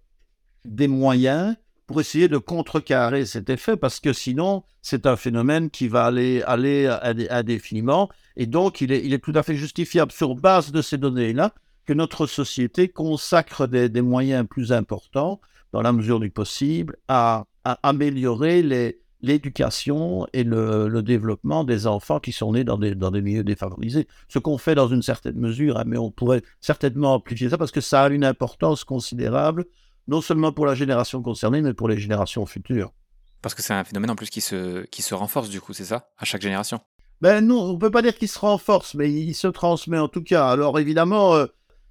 des moyens pour essayer de contrecarrer cet effet, parce que sinon, c'est un phénomène qui va aller, aller indéfiniment. Et donc, il est, il est tout à fait justifiable, sur base de ces données-là, que notre société consacre des, des, moyens plus importants, dans la mesure du possible, à, à améliorer les, l'éducation et le, développement des enfants qui sont nés dans des, dans des milieux défavorisés. Ce qu'on fait dans une certaine mesure, hein, mais on pourrait certainement amplifier ça parce que ça a une importance considérable, non seulement pour la génération concernée, mais pour les générations futures. Parce que c'est un phénomène en plus qui se, qui se renforce du coup, c'est ça, à chaque génération? Ben non, on ne peut pas dire qu'il se renforce, mais il se transmet en tout cas. Alors évidemment, euh,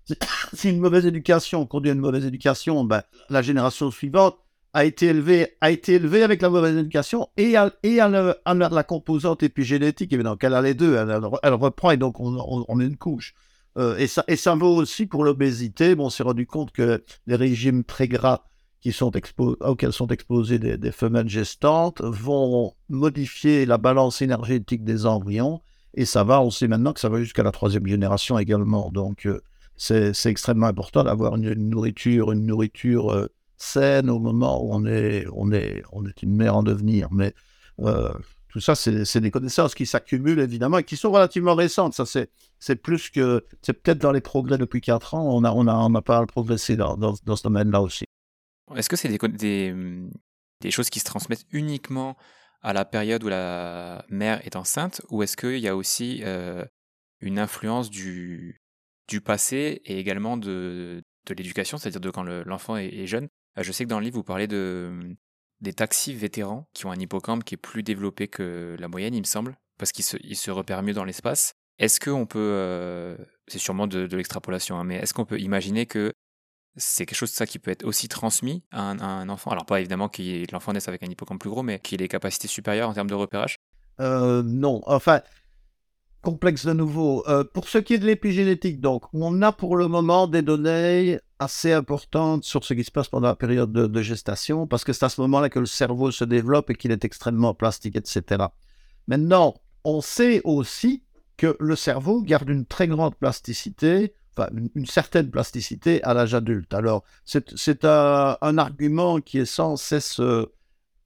<coughs> si une mauvaise éducation conduit à une mauvaise éducation, ben, la génération suivante a été élevé, a été élevé avec la mauvaise éducation et à, et à, la composante épigénétique, évidemment, qu'elle a les deux, elle, reprend et donc on, on, met une couche. Euh, et, ça, et ça vaut aussi pour l'obésité. Bon, on s'est rendu compte que les régimes très gras qui sont auxquels sont exposés des, femelles gestantes vont modifier la balance énergétique des embryons. Et ça va, on sait maintenant que ça va jusqu'à la troisième génération également. Donc, euh, c'est extrêmement important d'avoir une, nourriture, une nourriture euh, saine au moment où on est, on est, on est une mère en devenir. Mais euh, tout ça, c'est des connaissances qui s'accumulent évidemment et qui sont relativement récentes. Ça, c'est plus que. C'est peut-être dans les progrès depuis 4 ans, on a, on a, on a pas progressé dans, dans, ce domaine-là aussi. Est-ce que c'est des, des, des, choses qui se transmettent uniquement à la période où la mère est enceinte ou est-ce qu'il y a aussi euh, une influence du, du passé et également de, de l'éducation, c'est-à-dire de quand l'enfant est, jeune je sais que dans le livre, vous parlez de, des taxis vétérans qui ont un hippocampe qui est plus développé que la moyenne, il me semble, parce qu'il se, il se repère mieux dans l'espace. Est-ce qu'on peut, euh, c'est sûrement de, l'extrapolation, hein, mais est-ce qu'on peut imaginer que c'est quelque chose de ça qui peut être aussi transmis à un, enfant? Alors pas évidemment que l'enfant naisse avec un hippocampe plus gros, mais qu'il ait des capacités supérieures en termes de repérage. Euh, Non, enfin, complexe de nouveau. Euh, pour ce qui est de l'épigénétique, donc, on a pour le moment des données assez importantes sur ce qui se passe pendant la période de, gestation, parce que c'est à ce moment-là que le cerveau se développe et qu'il est extrêmement plastique, etc. Maintenant, on sait aussi que le cerveau garde une très grande plasticité, enfin une, certaine plasticité à l'âge adulte. Alors, c'est un, un, argument qui est sans cesse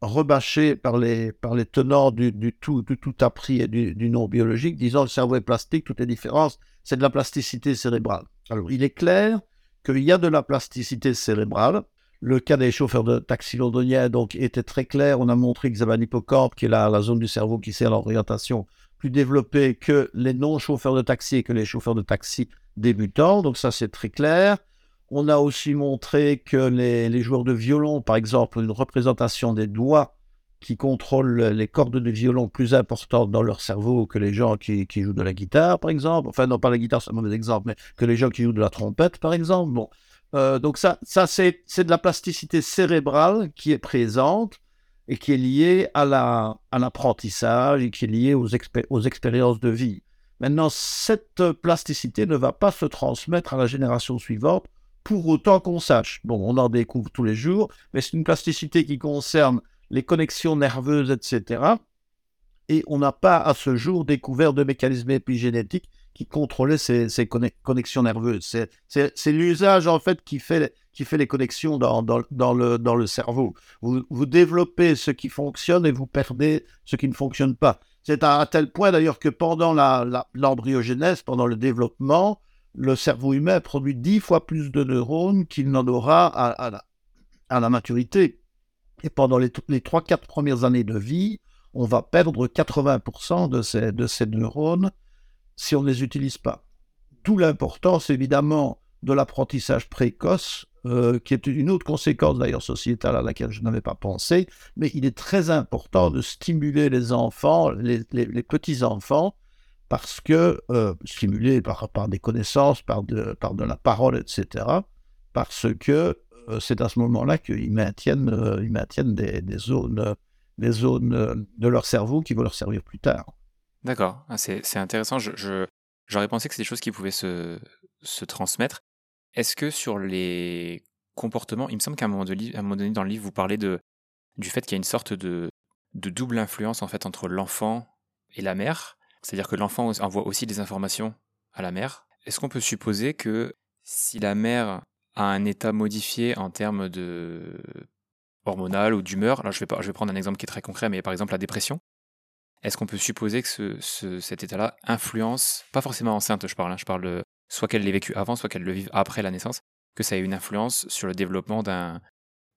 rebâché par les, par les tenants du, tout, tout appris et du, non biologique, disant le cerveau est plastique, toutes les différences, c'est de la plasticité cérébrale. Alors, il est clair qu'il y a de la plasticité cérébrale. Le cas des chauffeurs de taxi londoniens donc, était très clair. On a montré qu'ils avaient un hippocampe, qui est la, la zone du cerveau qui sert à l'orientation, plus développée que les non-chauffeurs de taxi et que les chauffeurs de taxi débutants. Donc ça, c'est très clair. On a aussi montré que les, joueurs de violon, par exemple, une représentation des doigts qui contrôlent les cordes de violon plus importantes dans leur cerveau que les gens qui, jouent de la guitare, par exemple. Enfin, non, pas la guitare, c'est un mauvais exemple, mais que les gens qui jouent de la trompette, par exemple. Bon. Euh, donc ça, ça c'est, de la plasticité cérébrale qui est présente et qui est liée à, la, à l'apprentissage et qui est liée aux, aux expériences de vie. Maintenant, cette plasticité ne va pas se transmettre à la génération suivante pour autant qu'on sache. Bon, on en découvre tous les jours, mais c'est une plasticité qui concerne les connexions nerveuses, etc. Et on n'a pas à ce jour découvert de mécanismes épigénétiques qui contrôlaient ces, connexions nerveuses. C'est l'usage en fait qui fait, les connexions dans, le, cerveau. Vous, développez ce qui fonctionne et vous perdez ce qui ne fonctionne pas. C'est à, tel point d'ailleurs que pendant l'embryogénèse, la, pendant le développement, le cerveau humain produit dix fois plus de neurones qu'il n'en aura à, la, maturité. Et pendant les, les 3-4 premières années de vie, on va perdre 80% de ces, de ces neurones si on ne les utilise pas. D'où l'importance, évidemment, de l'apprentissage précoce, euh, qui est une autre conséquence d'ailleurs sociétale à laquelle je n'avais pas pensé, mais il est très important de stimuler les enfants, les petits-enfants, parce que, euh, stimulés par, par des connaissances, par de, par de la parole, etc., parce que euh, c'est à ce moment-là qu'ils maintiennent, euh, ils maintiennent des, des zones, des zones de leur cerveau qui vont leur servir plus tard. D'accord, ah, c'est intéressant. Je, j'aurais pensé que c'est des choses qui pouvaient se, se transmettre. Est-ce que sur les comportements, il me semble qu'à un, moment donné dans le livre, vous parlez de, du fait qu'il y a une sorte de, de double influence en fait entre l'enfant et la mère. C'est-à-dire que l'enfant envoie aussi des informations à la mère. Est-ce qu'on peut supposer que si la mère a un état modifié en termes de hormonal ou d'humeur, alors je vais, prendre un exemple qui est très concret, mais par exemple la dépression, est-ce qu'on peut supposer que ce, cet état-là influence, pas forcément enceinte, je parle, hein, je parle de soit qu'elle l'ait vécu avant, soit qu'elle le vive après la naissance, que ça ait une influence sur le développement d'un,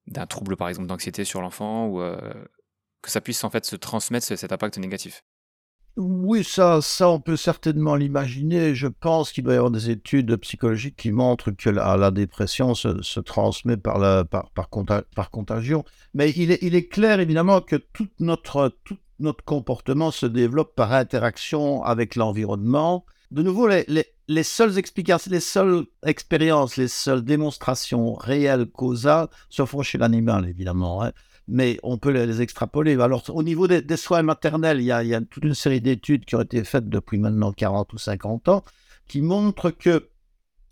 d'un trouble, par exemple, d'anxiété sur l'enfant, ou euh, que ça puisse en fait se transmettre cet impact négatif? Oui, ça, ça, on peut certainement l'imaginer. Je pense qu'il doit y avoir des études psychologiques qui montrent que la, dépression se, transmet par, par, par, contagion. Mais il est, il est, clair, évidemment, que tout notre, tout notre comportement se développe par interaction avec l'environnement. De nouveau, les, les, les, seules explications, les seules expériences, les seules démonstrations réelles, causales, se font chez l'animal, évidemment. Hein mais on peut les, extrapoler. Alors, au niveau des, soins maternels, il y, a, toute une série d'études qui ont été faites depuis maintenant 40 ou 50 ans qui montrent que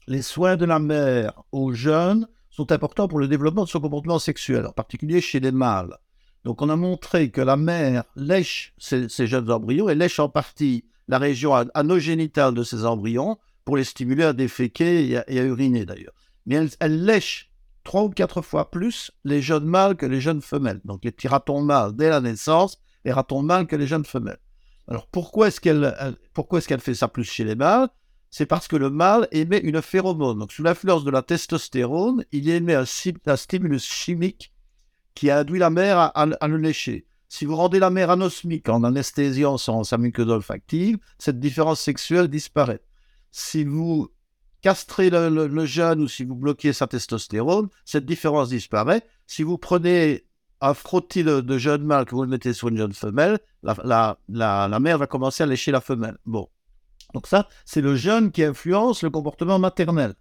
les soins de la mère aux jeunes sont importants pour le développement de son comportement sexuel, en particulier chez les mâles. Donc, on a montré que la mère lèche ces, jeunes embryons et lèche en partie la région anogénitale de ces embryons pour les stimuler à déféquer et à, uriner d'ailleurs. Mais elle, elle lèche trois ou quatre fois plus les jeunes mâles que les jeunes femelles. Donc les petits ratons mâles dès la naissance, les ratons mâles que les jeunes femelles. Alors pourquoi est-ce qu'elle pourquoi est-ce qu'elle fait ça plus chez les mâles? C'est parce que le mâle émet une phéromone. Donc sous l'influence de la testostérone, il émet un, stimulus chimique qui induit la mère à, le lécher. Si vous rendez la mère anosmique en anesthésiant sa muqueuse olfactive, cette différence sexuelle disparaît. Si vous castrez le, jeune ou si vous bloquez sa testostérone, cette différence disparaît. Si vous prenez un frottis de, jeune mâle que vous le mettez sur une jeune femelle, la, la, mère va commencer à lécher la femelle. Bon. Donc ça, c'est le jeune qui influence le comportement maternel.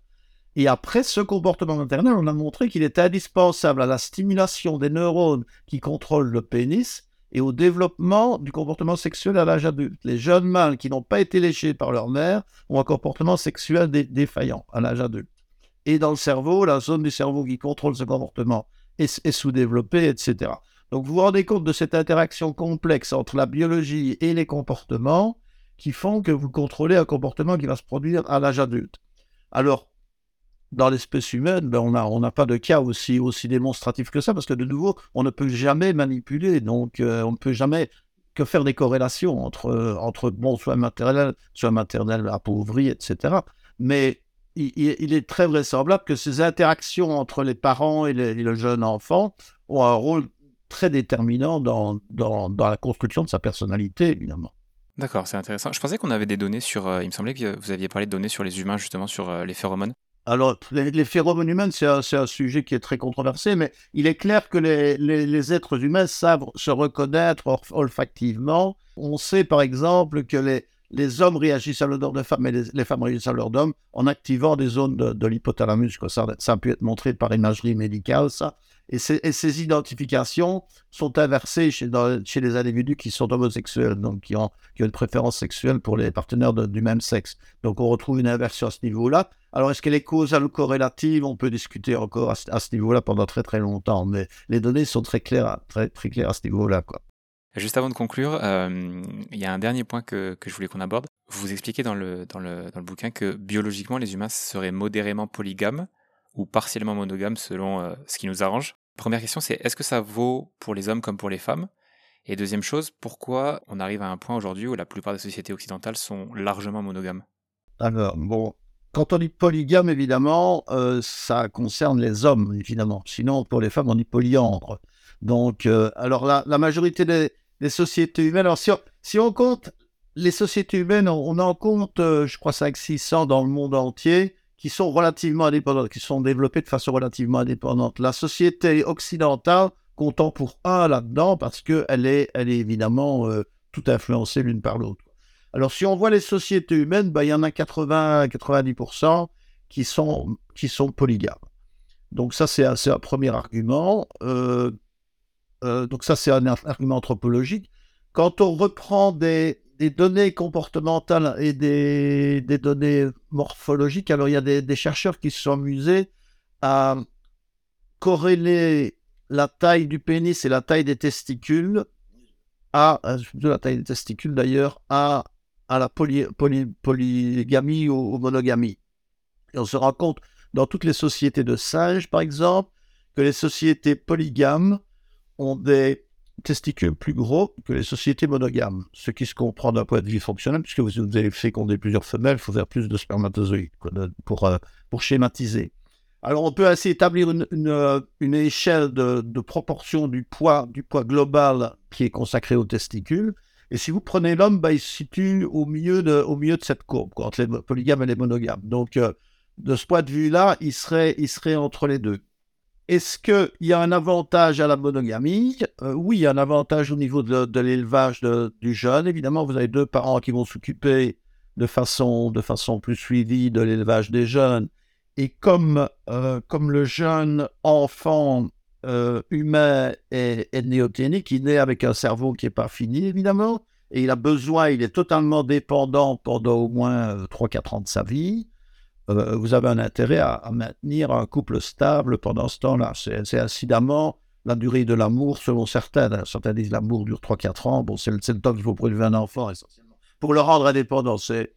Et après ce comportement maternel, on a montré qu'il est indispensable à la stimulation des neurones qui contrôlent le pénis et au développement du comportement sexuel à l'âge adulte. Les jeunes mâles qui n'ont pas été léchés par leur mère ont un comportement sexuel défaillant à l'âge adulte. Et dans le cerveau, la zone du cerveau qui contrôle ce comportement est, sous-développée, etc. Donc vous vous rendez compte de cette interaction complexe entre la biologie et les comportements qui font que vous contrôlez un comportement qui va se produire à l'âge adulte. Alors, dans l'espèce humaine, ben on n'a on pas de cas aussi, aussi démonstratif que ça, parce que de nouveau, on ne peut jamais manipuler, donc euh, on ne peut jamais que faire des corrélations entre, entre bon, soit maternel, soit maternel appauvri, etc. Mais il, est très vraisemblable que ces interactions entre les parents et, le jeune enfant ont un rôle très déterminant dans, dans, dans la construction de sa personnalité, évidemment. D'accord, c'est intéressant. Je pensais qu'on avait des données sur. Euh, il me semblait que vous aviez parlé de données sur les humains, justement, sur euh, les phéromones. Alors, les, phéromones humains, c'est un, sujet qui est très controversé, mais il est clair que les, êtres humains savent se reconnaître olfactivement. On sait par exemple que les, hommes réagissent à l'odeur de femmes et les, femmes réagissent à l'odeur d'hommes en activant des zones de, l'hypothalamus. Ça, ça a pu être montré par imagerie médicale, ça. Et ces, identifications sont inversées chez, les individus qui sont homosexuels, donc qui ont, une préférence sexuelle pour les partenaires du même sexe. Donc on retrouve une inversion à ce niveau-là. Alors est-ce qu'elle est causale ou corrélative On peut discuter encore à, ce niveau-là pendant très très longtemps, mais les données sont très claires, très, très claires à ce niveau-là. Juste avant de conclure, euh, il y a un dernier point que, que je voulais qu'on aborde. Vous expliquez dans le, dans, le, dans le bouquin que biologiquement, les humains seraient modérément polygames ou partiellement monogames selon euh, ce qui nous arrange. Première question, c'est est-ce que ça vaut pour les hommes comme pour les femmes? Et deuxième chose, pourquoi on arrive à un point aujourd'hui où la plupart des sociétés occidentales sont largement monogames? Alors, bon, quand on dit polygame, évidemment, euh, ça concerne les hommes, évidemment. Sinon, pour les femmes, on dit polyandre. Donc, euh, alors la, la majorité des, sociétés humaines, alors si on, compte les sociétés humaines, on, en compte, je crois, 500-600 dans le monde entier qui sont relativement indépendantes, qui sont développées de façon relativement indépendante. La société occidentale compte pour un là-dedans parce qu'elle est, elle est évidemment euh, tout influencée l'une par l'autre. Alors, si on voit les sociétés humaines, ben, il y en a 80-90% qui sont, qui sont polygames. Donc, ça, c'est un, premier argument. Euh, euh, donc, ça, c'est un argument anthropologique. Quand on reprend des, données comportementales et des, données morphologiques, alors il y a des, chercheurs qui se sont amusés à corréler la taille du pénis et la taille des testicules à, euh, la taille des testicules d'ailleurs, à la polygamie ou, monogamie. Et on se rend compte dans toutes les sociétés de singes, par exemple, que les sociétés polygames ont des testicules plus gros que les sociétés monogames, ce qui se comprend d'un point de vue fonctionnel, puisque vous, avez fécondé plusieurs femelles, il faut faire plus de spermatozoïdes pour, euh, pour schématiser. Alors on peut ainsi établir une, une, échelle de, de, proportion du poids, du poids global qui est consacré aux testicules, et si vous prenez l'homme, bah, il se situe au milieu de, au milieu de cette courbe, entre les polygames et les monogames. Donc, euh, de ce point de vue-là, il serait, il serait entre les deux. Est-ce qu'il y a un avantage à la monogamie? Euh, Oui, il y a un avantage au niveau de, l'élevage du jeune. Évidemment, vous avez deux parents qui vont s'occuper de façon, de façon plus suivie de l'élevage des jeunes. Et comme, euh, comme le jeune enfant euh, humain et, néoténique, il naît avec un cerveau qui n'est pas fini, évidemment, et il a besoin, il est totalement dépendant pendant au moins 3-4 euh, ans de sa vie. Euh, vous avez un intérêt à, maintenir un couple stable pendant ce temps-là. C'est incidemment la durée de l'amour, selon certains. Certains disent l'amour dure 3-4 ans. Bon, c'est le, temps qu'il faut prélever un enfant, essentiellement. Pour le rendre indépendant, c'est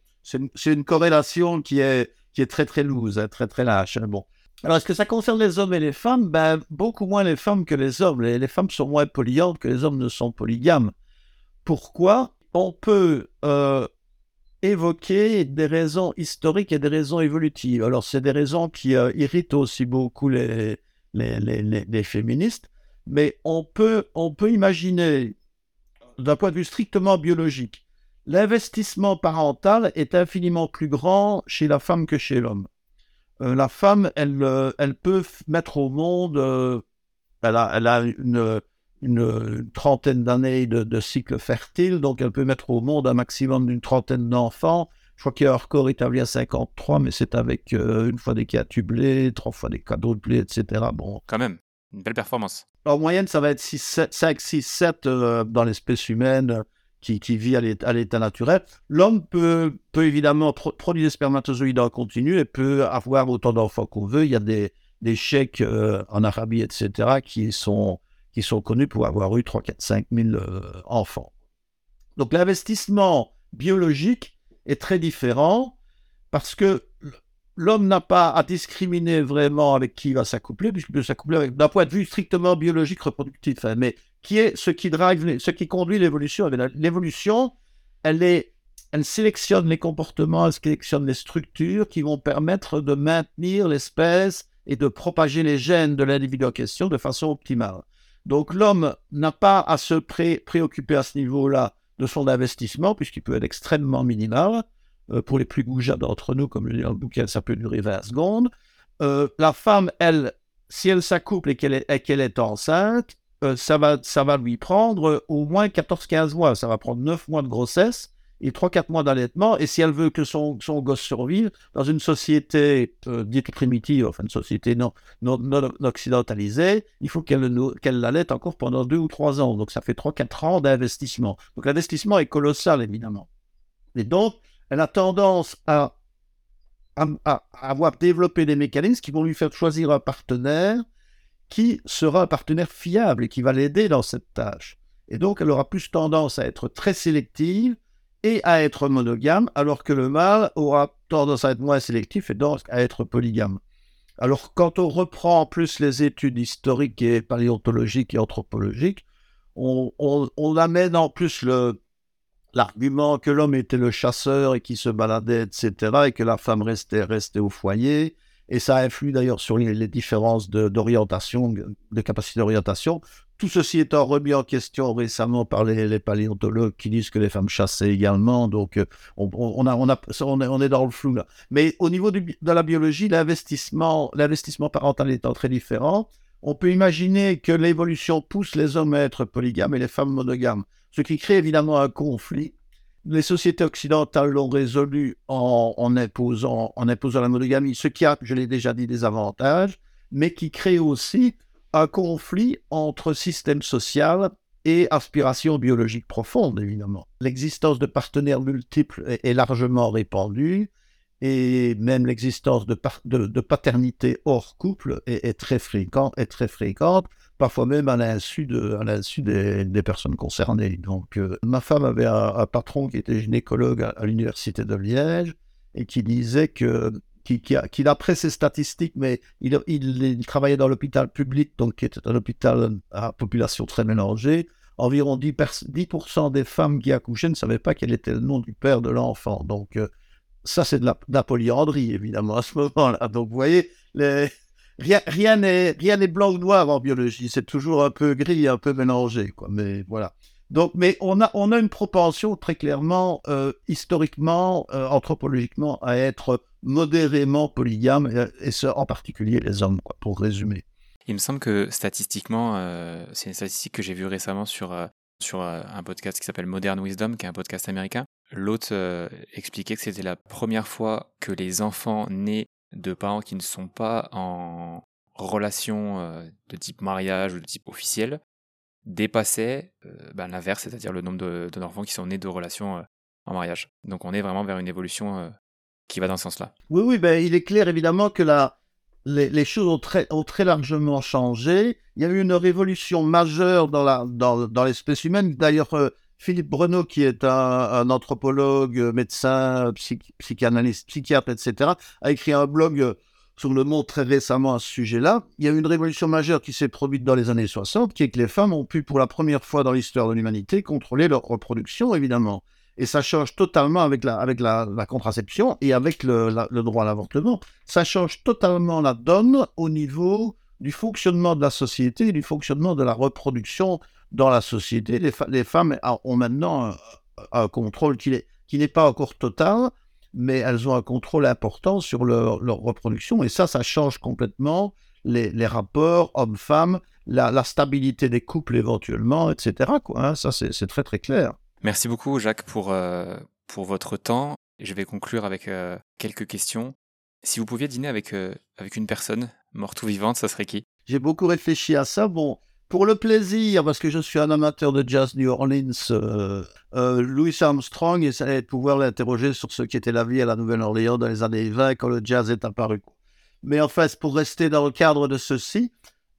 une, corrélation qui est, qui est très, très loose, hein, très, très lâche. Hein, bon. Alors, est-ce que ça concerne les hommes et les femmes? Ben, Beaucoup moins les femmes que les hommes. Les, femmes sont moins polyantes que les hommes ne sont polygames. Pourquoi On peut euh, évoquer des raisons historiques et des raisons évolutives. Alors, c'est des raisons qui euh, irritent aussi beaucoup les, les, les, féministes, mais on peut, on peut imaginer, d'un point de vue strictement biologique, l'investissement parental est infiniment plus grand chez la femme que chez l'homme. Euh, la femme, elle, euh, elle peut mettre au monde, elle a, elle a une, une, trentaine d'années de, cycle fertile, donc elle peut mettre au monde un maximum d'une trentaine d'enfants. Je crois qu'il y a un record établi à 53, mais c'est avec une fois des cas tublés, trois fois des blés, etc. Bon. Quand même, une belle performance. En moyenne, ça va être 6, 5, 6, 7 dans l'espèce humaine qui, vit à l'état naturel. L'homme peut, peut évidemment produire des spermatozoïdes en continu et peut avoir autant d'enfants qu'on veut. Il y a des, des chèques euh, en Arabie, etc., qui sont, qui sont connus pour avoir eu 3, 4, 5 000 enfants. Donc l'investissement biologique est très différent parce que l'homme n'a pas à discriminer vraiment avec qui il va s'accoupler, puisqu'il peut s'accoupler d'un point de vue strictement biologique reproductif, hein, mais qui est ce qui drive, ce qui conduit l'évolution. L'évolution, elle est, elle sélectionne les comportements, elle sélectionne les structures qui vont permettre de maintenir l'espèce et de propager les gènes de l'individu en question de façon optimale. Donc l'homme n'a pas à se préoccuper à ce niveau-là de son investissement, puisqu'il peut être extrêmement minimal. Euh, pour les plus goujats d'entre nous, comme le dit dans le bouquin, ça peut durer 20 secondes. Euh, la femme, elle, si elle s'accouple et qu'elle est, enceinte, euh, ça, va, ça va lui prendre au moins 14-15 mois. Ça va prendre 9 mois de grossesse et 3-4 mois d'allaitement. Et si elle veut que son, son gosse survive, dans une société dite primitive, enfin une société non, non, occidentalisée, il faut qu'elle qu'elle l'allaite encore pendant 2 ou 3 ans. Donc ça fait 3-4 ans d'investissement. Donc l'investissement est colossal, évidemment. Et donc, elle a tendance à, avoir développé des mécanismes qui vont lui faire choisir un partenaire qui sera un partenaire fiable et qui va l'aider dans cette tâche. Et donc, elle aura plus tendance à être très sélective et à être monogame, alors que le mâle aura tendance à être moins sélectif et donc à être polygame. Alors, quand on reprend en plus les études historiques et paléontologiques et anthropologiques, on, amène en plus l'argument que l'homme était le chasseur et qui se baladait, etc., et que la femme restait, restait au foyer. Et ça influe d'ailleurs sur les, différences d'orientation, de, capacité d'orientation. Tout ceci étant remis en question récemment par les, paléontologues qui disent que les femmes chassaient également. Donc, on, est, dans le flou là. Mais au niveau de la biologie, l'investissement parental étant très différent, on peut imaginer que l'évolution pousse les hommes à être polygames et les femmes monogames ce qui crée évidemment un conflit. les sociétés occidentales l'ont résolu en, imposant, en imposant la monogamie, ce qui a, je l'ai déjà dit, des avantages, mais qui crée aussi un conflit entre système social et aspiration biologique profonde, évidemment. L'existence de partenaires multiples est, largement répandue et même l'existence de, paternité hors couple est, très fréquente, parfois même à l'insu de, des, des, personnes concernées. Donc, euh, ma femme avait un, patron qui était gynécologue à l'université de Liège et qui disait que qui, qui, d'après ses statistiques, mais il, il, travaillait dans l'hôpital public, donc qui était un hôpital à population très mélangée. Environ 10%, 10 des femmes qui accouchaient ne savaient pas quel était le nom du père de l'enfant. Donc, euh, ça, c'est de la, polyandrie, évidemment, à ce moment-là. Donc, vous voyez, les, rien, rien n'est blanc ou noir en biologie. C'est toujours un peu gris, un peu mélangé. Mais voilà. Donc, mais on a, on a une propension très clairement, euh, historiquement, euh, anthropologiquement, à être modérément polygame, et, ce, en particulier les hommes, quoi, pour résumer. Il me semble que statistiquement, euh, c'est une statistique que j'ai vue récemment sur, sur un podcast qui s'appelle Modern Wisdom, qui est un podcast américain. L'autre expliquait que c'était la première fois que les enfants nés de parents qui ne sont pas en relation de type mariage ou de type officiel dépassait euh, ben, l'inverse, c'est-à-dire le nombre d'enfants qui sont nés de relations euh, en mariage. Donc on est vraiment vers une évolution euh, qui va dans ce sens-là. Oui, oui, ben, il est clair évidemment que la, les, choses ont très, ont très largement changé. Il y a eu une révolution majeure dans, la, dans, dans l'espèce humaine. D'ailleurs, Philippe Breneau, qui est un, anthropologue, médecin, psychanalyste, psychiatre, etc., a écrit un blog sur le monde très récemment à ce sujet-là. Il y a eu une révolution majeure qui s'est produite dans les années 60, qui est que les femmes ont pu, pour la première fois dans l'histoire de l'humanité, contrôler leur reproduction, évidemment. Et ça change totalement avec la, avec la, contraception et avec le, droit à l'avortement. Ça change totalement la donne au niveau du fonctionnement de la société du fonctionnement de la reproduction dans la société. Les, femmes ont maintenant un, contrôle qui n'est pas encore total, mais elles ont un contrôle important sur leur, reproduction. Et ça, ça change complètement les, rapports hommes-femmes, la, stabilité des couples éventuellement, etc. Hein. Ça, c'est très très clair. Merci beaucoup, Jacques, pour, euh, pour votre temps. Je vais conclure avec euh, quelques questions. Si vous pouviez dîner avec, euh, avec une personne, morte ou vivante, ça serait qui? J'ai beaucoup réfléchi à ça. Bon, pour le plaisir, parce que je suis un amateur de jazz New Orleans, euh, euh, Louis Armstrong, et, de pouvoir l'interroger sur ce qui était la vie à la Nouvelle-Orléans dans les années 20 quand le jazz est apparu. Mais en fait, pour rester dans le cadre de ceci,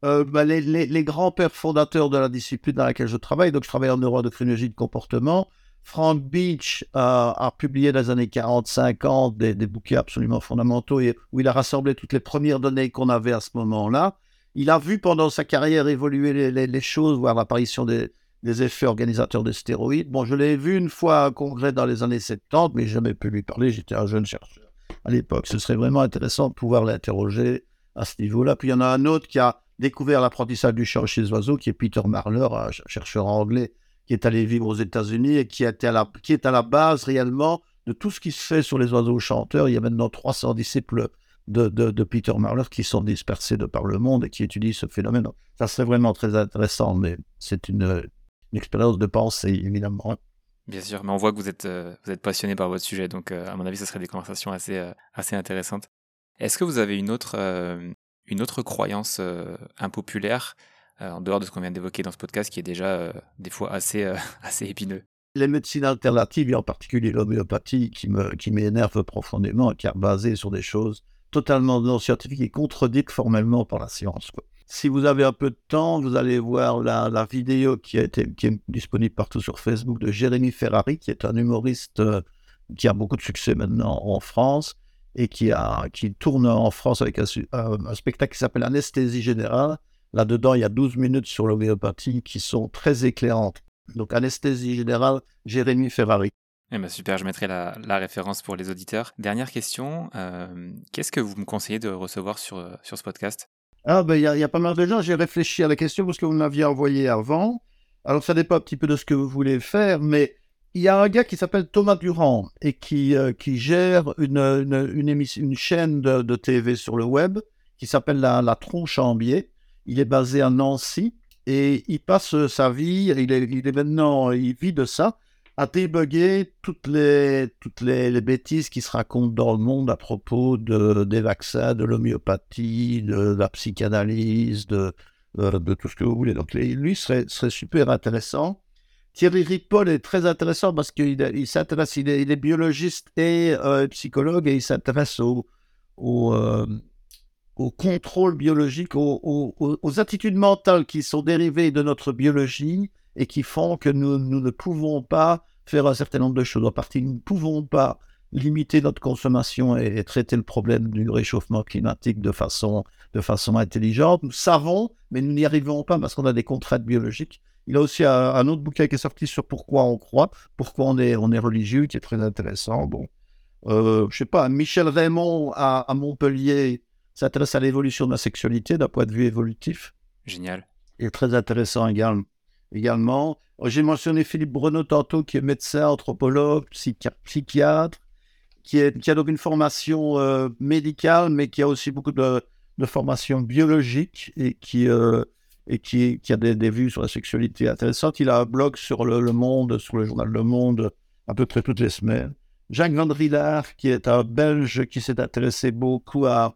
euh, bah, les, grands-pères fondateurs de la discipline dans laquelle je travaille, donc je travaille en neuroendocrinologie de comportement, Frank Beach a publié dans les années 40-50 des, des, bouquets absolument fondamentaux où il a rassemblé toutes les premières données qu'on avait à ce moment-là. Il a vu pendant sa carrière évoluer les, choses, voir l'apparition des, effets organisateurs des stéroïdes. Bon, je l'ai vu une fois à un congrès dans les années 70, mais jamais pu lui parler. J'étais un jeune chercheur à l'époque. Ce serait vraiment intéressant de pouvoir l'interroger à ce niveau-là. Puis il y en a un autre qui a découvert l'apprentissage du chant chez les oiseaux, qui est Peter Marler, un chercheur anglais qui est allé vivre aux États-Unis et qui, est à la base réellement de tout ce qui se fait sur les oiseaux chanteurs. Il y a maintenant 300 disciples de, Peter Marler qui sont dispersés de par le monde et qui étudient ce phénomène. Ça serait vraiment très intéressant, mais c'est une, expérience de pensée, évidemment. Bien sûr, mais on voit que vous êtes, euh, vous êtes passionné par votre sujet, donc euh, à mon avis, ce serait des conversations assez, euh, assez intéressantes. Est-ce que vous avez une autre, une autre croyance impopulaire, en dehors de ce qu'on vient d'évoquer dans ce podcast, qui est déjà des fois assez, <laughs> assez épineux les médecines alternatives, et en particulier l'homéopathie, qui m'énerve qui profondément qui est basée sur des choses totalement non scientifique et contredite formellement par la science. Si vous avez un peu de temps, vous allez voir la, vidéo qui, a été, qui est disponible partout sur Facebook de Jérémy Ferrari, qui est un humoriste euh, qui a beaucoup de succès maintenant en France et qui, a, qui tourne en France avec un, un spectacle qui s'appelle Anesthésie Générale. Là-dedans, il y a 12 minutes sur l'homéopathie qui sont très éclairantes. Donc, Anesthésie Générale, Jérémy Ferrari. Eh ben, super, je mettrai la, référence pour les auditeurs. Dernière question, euh, qu'est-ce que vous me conseillez de recevoir sur, euh, sur ce podcast? Ah ben il y, a pas mal de gens, j'ai réfléchi à la question parce que vous m'aviez envoyé avant. Alors ça dépend un petit peu de ce que vous voulez faire, mais il y a un gars qui s'appelle Thomas Durand et qui, euh, qui gère une, une, chaîne de, TV sur le web qui s'appelle la, la Tronche en Biais. Il est basé à Nancy et il passe sa vie, il est, il est maintenant, il vit de ça à débugger toutes les, toutes les, bêtises qui se racontent dans le monde à propos de, des vaccins, de l'homéopathie, de, la psychanalyse, de, euh, de tout ce que vous voulez. Donc lui serait, serait super intéressant. Thierry Ripoll est très intéressant parce qu'il il s'intéresse, il, est, biologiste et euh, psychologue et il s'intéresse au, au, euh, contrôle biologique, aux, attitudes mentales qui sont dérivées de notre biologie et qui font que nous, nous ne pouvons pas faire un certain nombre de choses. En partie, nous ne pouvons pas limiter notre consommation et, traiter le problème du réchauffement climatique de façon, de façon intelligente. Nous savons, mais nous n'y arrivons pas parce qu'on a des contraintes biologiques. Il a aussi un, autre bouquin qui est sorti sur pourquoi on croit, pourquoi on est, on est religieux, qui est très intéressant. Bon, euh, je sais pas, Michel Raymond à, à Montpellier s'intéresse à l'évolution de la sexualité d'un point de vue évolutif. Génial. Il est très intéressant également également. J'ai mentionné Philippe Bruno tantôt, qui est médecin, anthropologue, psychiatre, qui, est, qui a donc une formation euh, médicale, mais qui a aussi beaucoup de, de formation biologique et qui, euh, et qui, a des, vues sur la sexualité intéressantes. Il a un blog sur le, Monde, sur le journal Le Monde, à peu près toutes les semaines. Jacques Van Drillard, qui est un Belge qui s'est intéressé beaucoup à,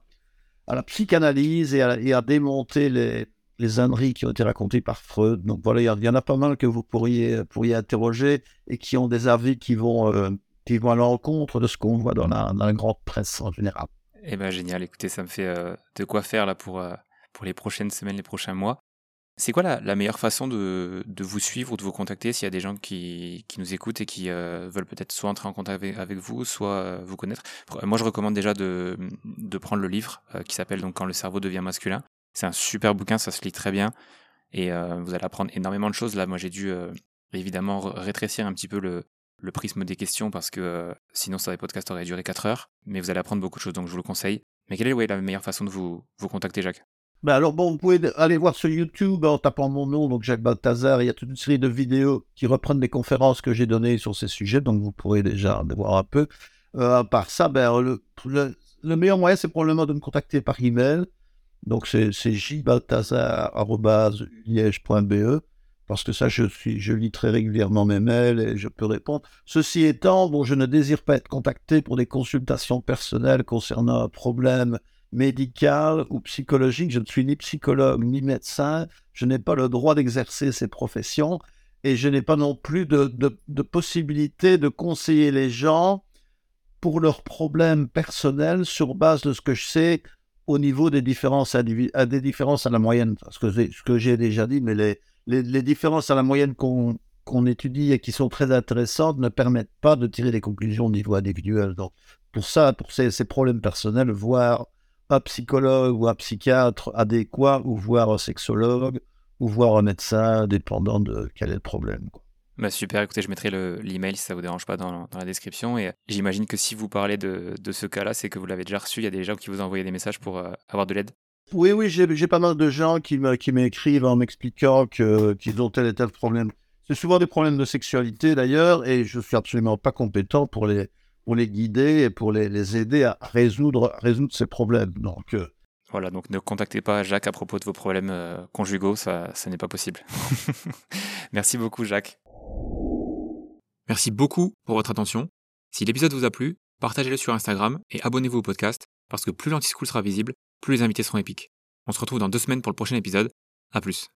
la psychanalyse et à, et démonter les, les âneries qui ont été racontées par Freud. Donc voilà, il y, en a pas mal que vous pourriez, pourriez interroger et qui ont des avis qui vont, euh, qui vont à l'encontre de ce qu'on voit dans la, grande presse en général. Eh bien, génial. Écoutez, ça me fait euh, de quoi faire là pour, euh, pour les prochaines semaines, les prochains mois. C'est quoi la, meilleure façon de, de, vous suivre ou de vous contacter s'il y a des gens qui, qui nous écoutent et qui veulent peut-être soit entrer en contact avec, vous, soit vous connaître? Moi, je recommande déjà de, de prendre le livre qui s'appelle donc Quand le cerveau devient masculin. C'est un super bouquin, ça se lit très bien. Et euh, vous allez apprendre énormément de choses. Là, moi, j'ai dû euh, évidemment rétrécir un petit peu le, prisme des questions parce que euh, sinon, ça, les podcasts aurait duré 4 heures. Mais vous allez apprendre beaucoup de choses, donc je vous le conseille. Mais quelle est la meilleure façon de vous, vous contacter, Jacques? Ben alors bon, vous pouvez aller voir sur YouTube en tapant mon nom, donc Jacques Balthazar. Il y a toute une série de vidéos qui reprennent des conférences que j'ai données sur ces sujets, donc vous pourrez déjà voir un peu. à part ça, ben, le, le meilleur moyen, c'est probablement de me contacter par email. Donc c'est jbalthazar.liège.be parce que ça, je, suis, je lis très régulièrement mes mails et je peux répondre. Ceci étant, bon, je ne désire pas être contacté pour des consultations personnelles concernant un problème médical ou psychologique. Je ne suis ni psychologue ni médecin. Je n'ai pas le droit d'exercer ces professions et je n'ai pas non plus de, de, possibilité de conseiller les gens pour leurs problèmes personnels sur base de ce que je sais au niveau des différences à, des différences à la moyenne, ce que, ce que j'ai déjà dit, mais les, les, différences à la moyenne qu'on qu'on étudie et qui sont très intéressantes ne permettent pas de tirer des conclusions au niveau individuel. Donc, pour ça, pour ces, ces problèmes personnels, voir un psychologue ou un psychiatre adéquat, ou voir un sexologue, ou voir un médecin, dépendant de quel est le problème. Quoi. Bah super, écoutez, je mettrai l'email si ça vous dérange pas dans, dans la description. Et j'imagine que si vous parlez de, de ce cas-là, c'est que vous l'avez déjà reçu. Il y a des gens qui vous ont envoyé des messages pour euh, avoir de l'aide. Oui, oui, j'ai pas mal de gens qui m'écrivent en m'expliquant qu'ils ont tel et tel problème. C'est souvent des problèmes de sexualité d'ailleurs, et je suis absolument pas compétent pour les, pour les guider et pour les, les aider à résoudre, résoudre ces problèmes. Donc, euh, voilà, donc ne contactez pas Jacques à propos de vos problèmes euh, conjugaux, ça, ça n'est pas possible. <laughs> Merci beaucoup, Jacques. Merci beaucoup pour votre attention. Si l'épisode vous a plu, partagez-le sur Instagram et abonnez-vous au podcast parce que plus l'anti-school sera visible, plus les invités seront épiques. On se retrouve dans deux semaines pour le prochain épisode. À plus.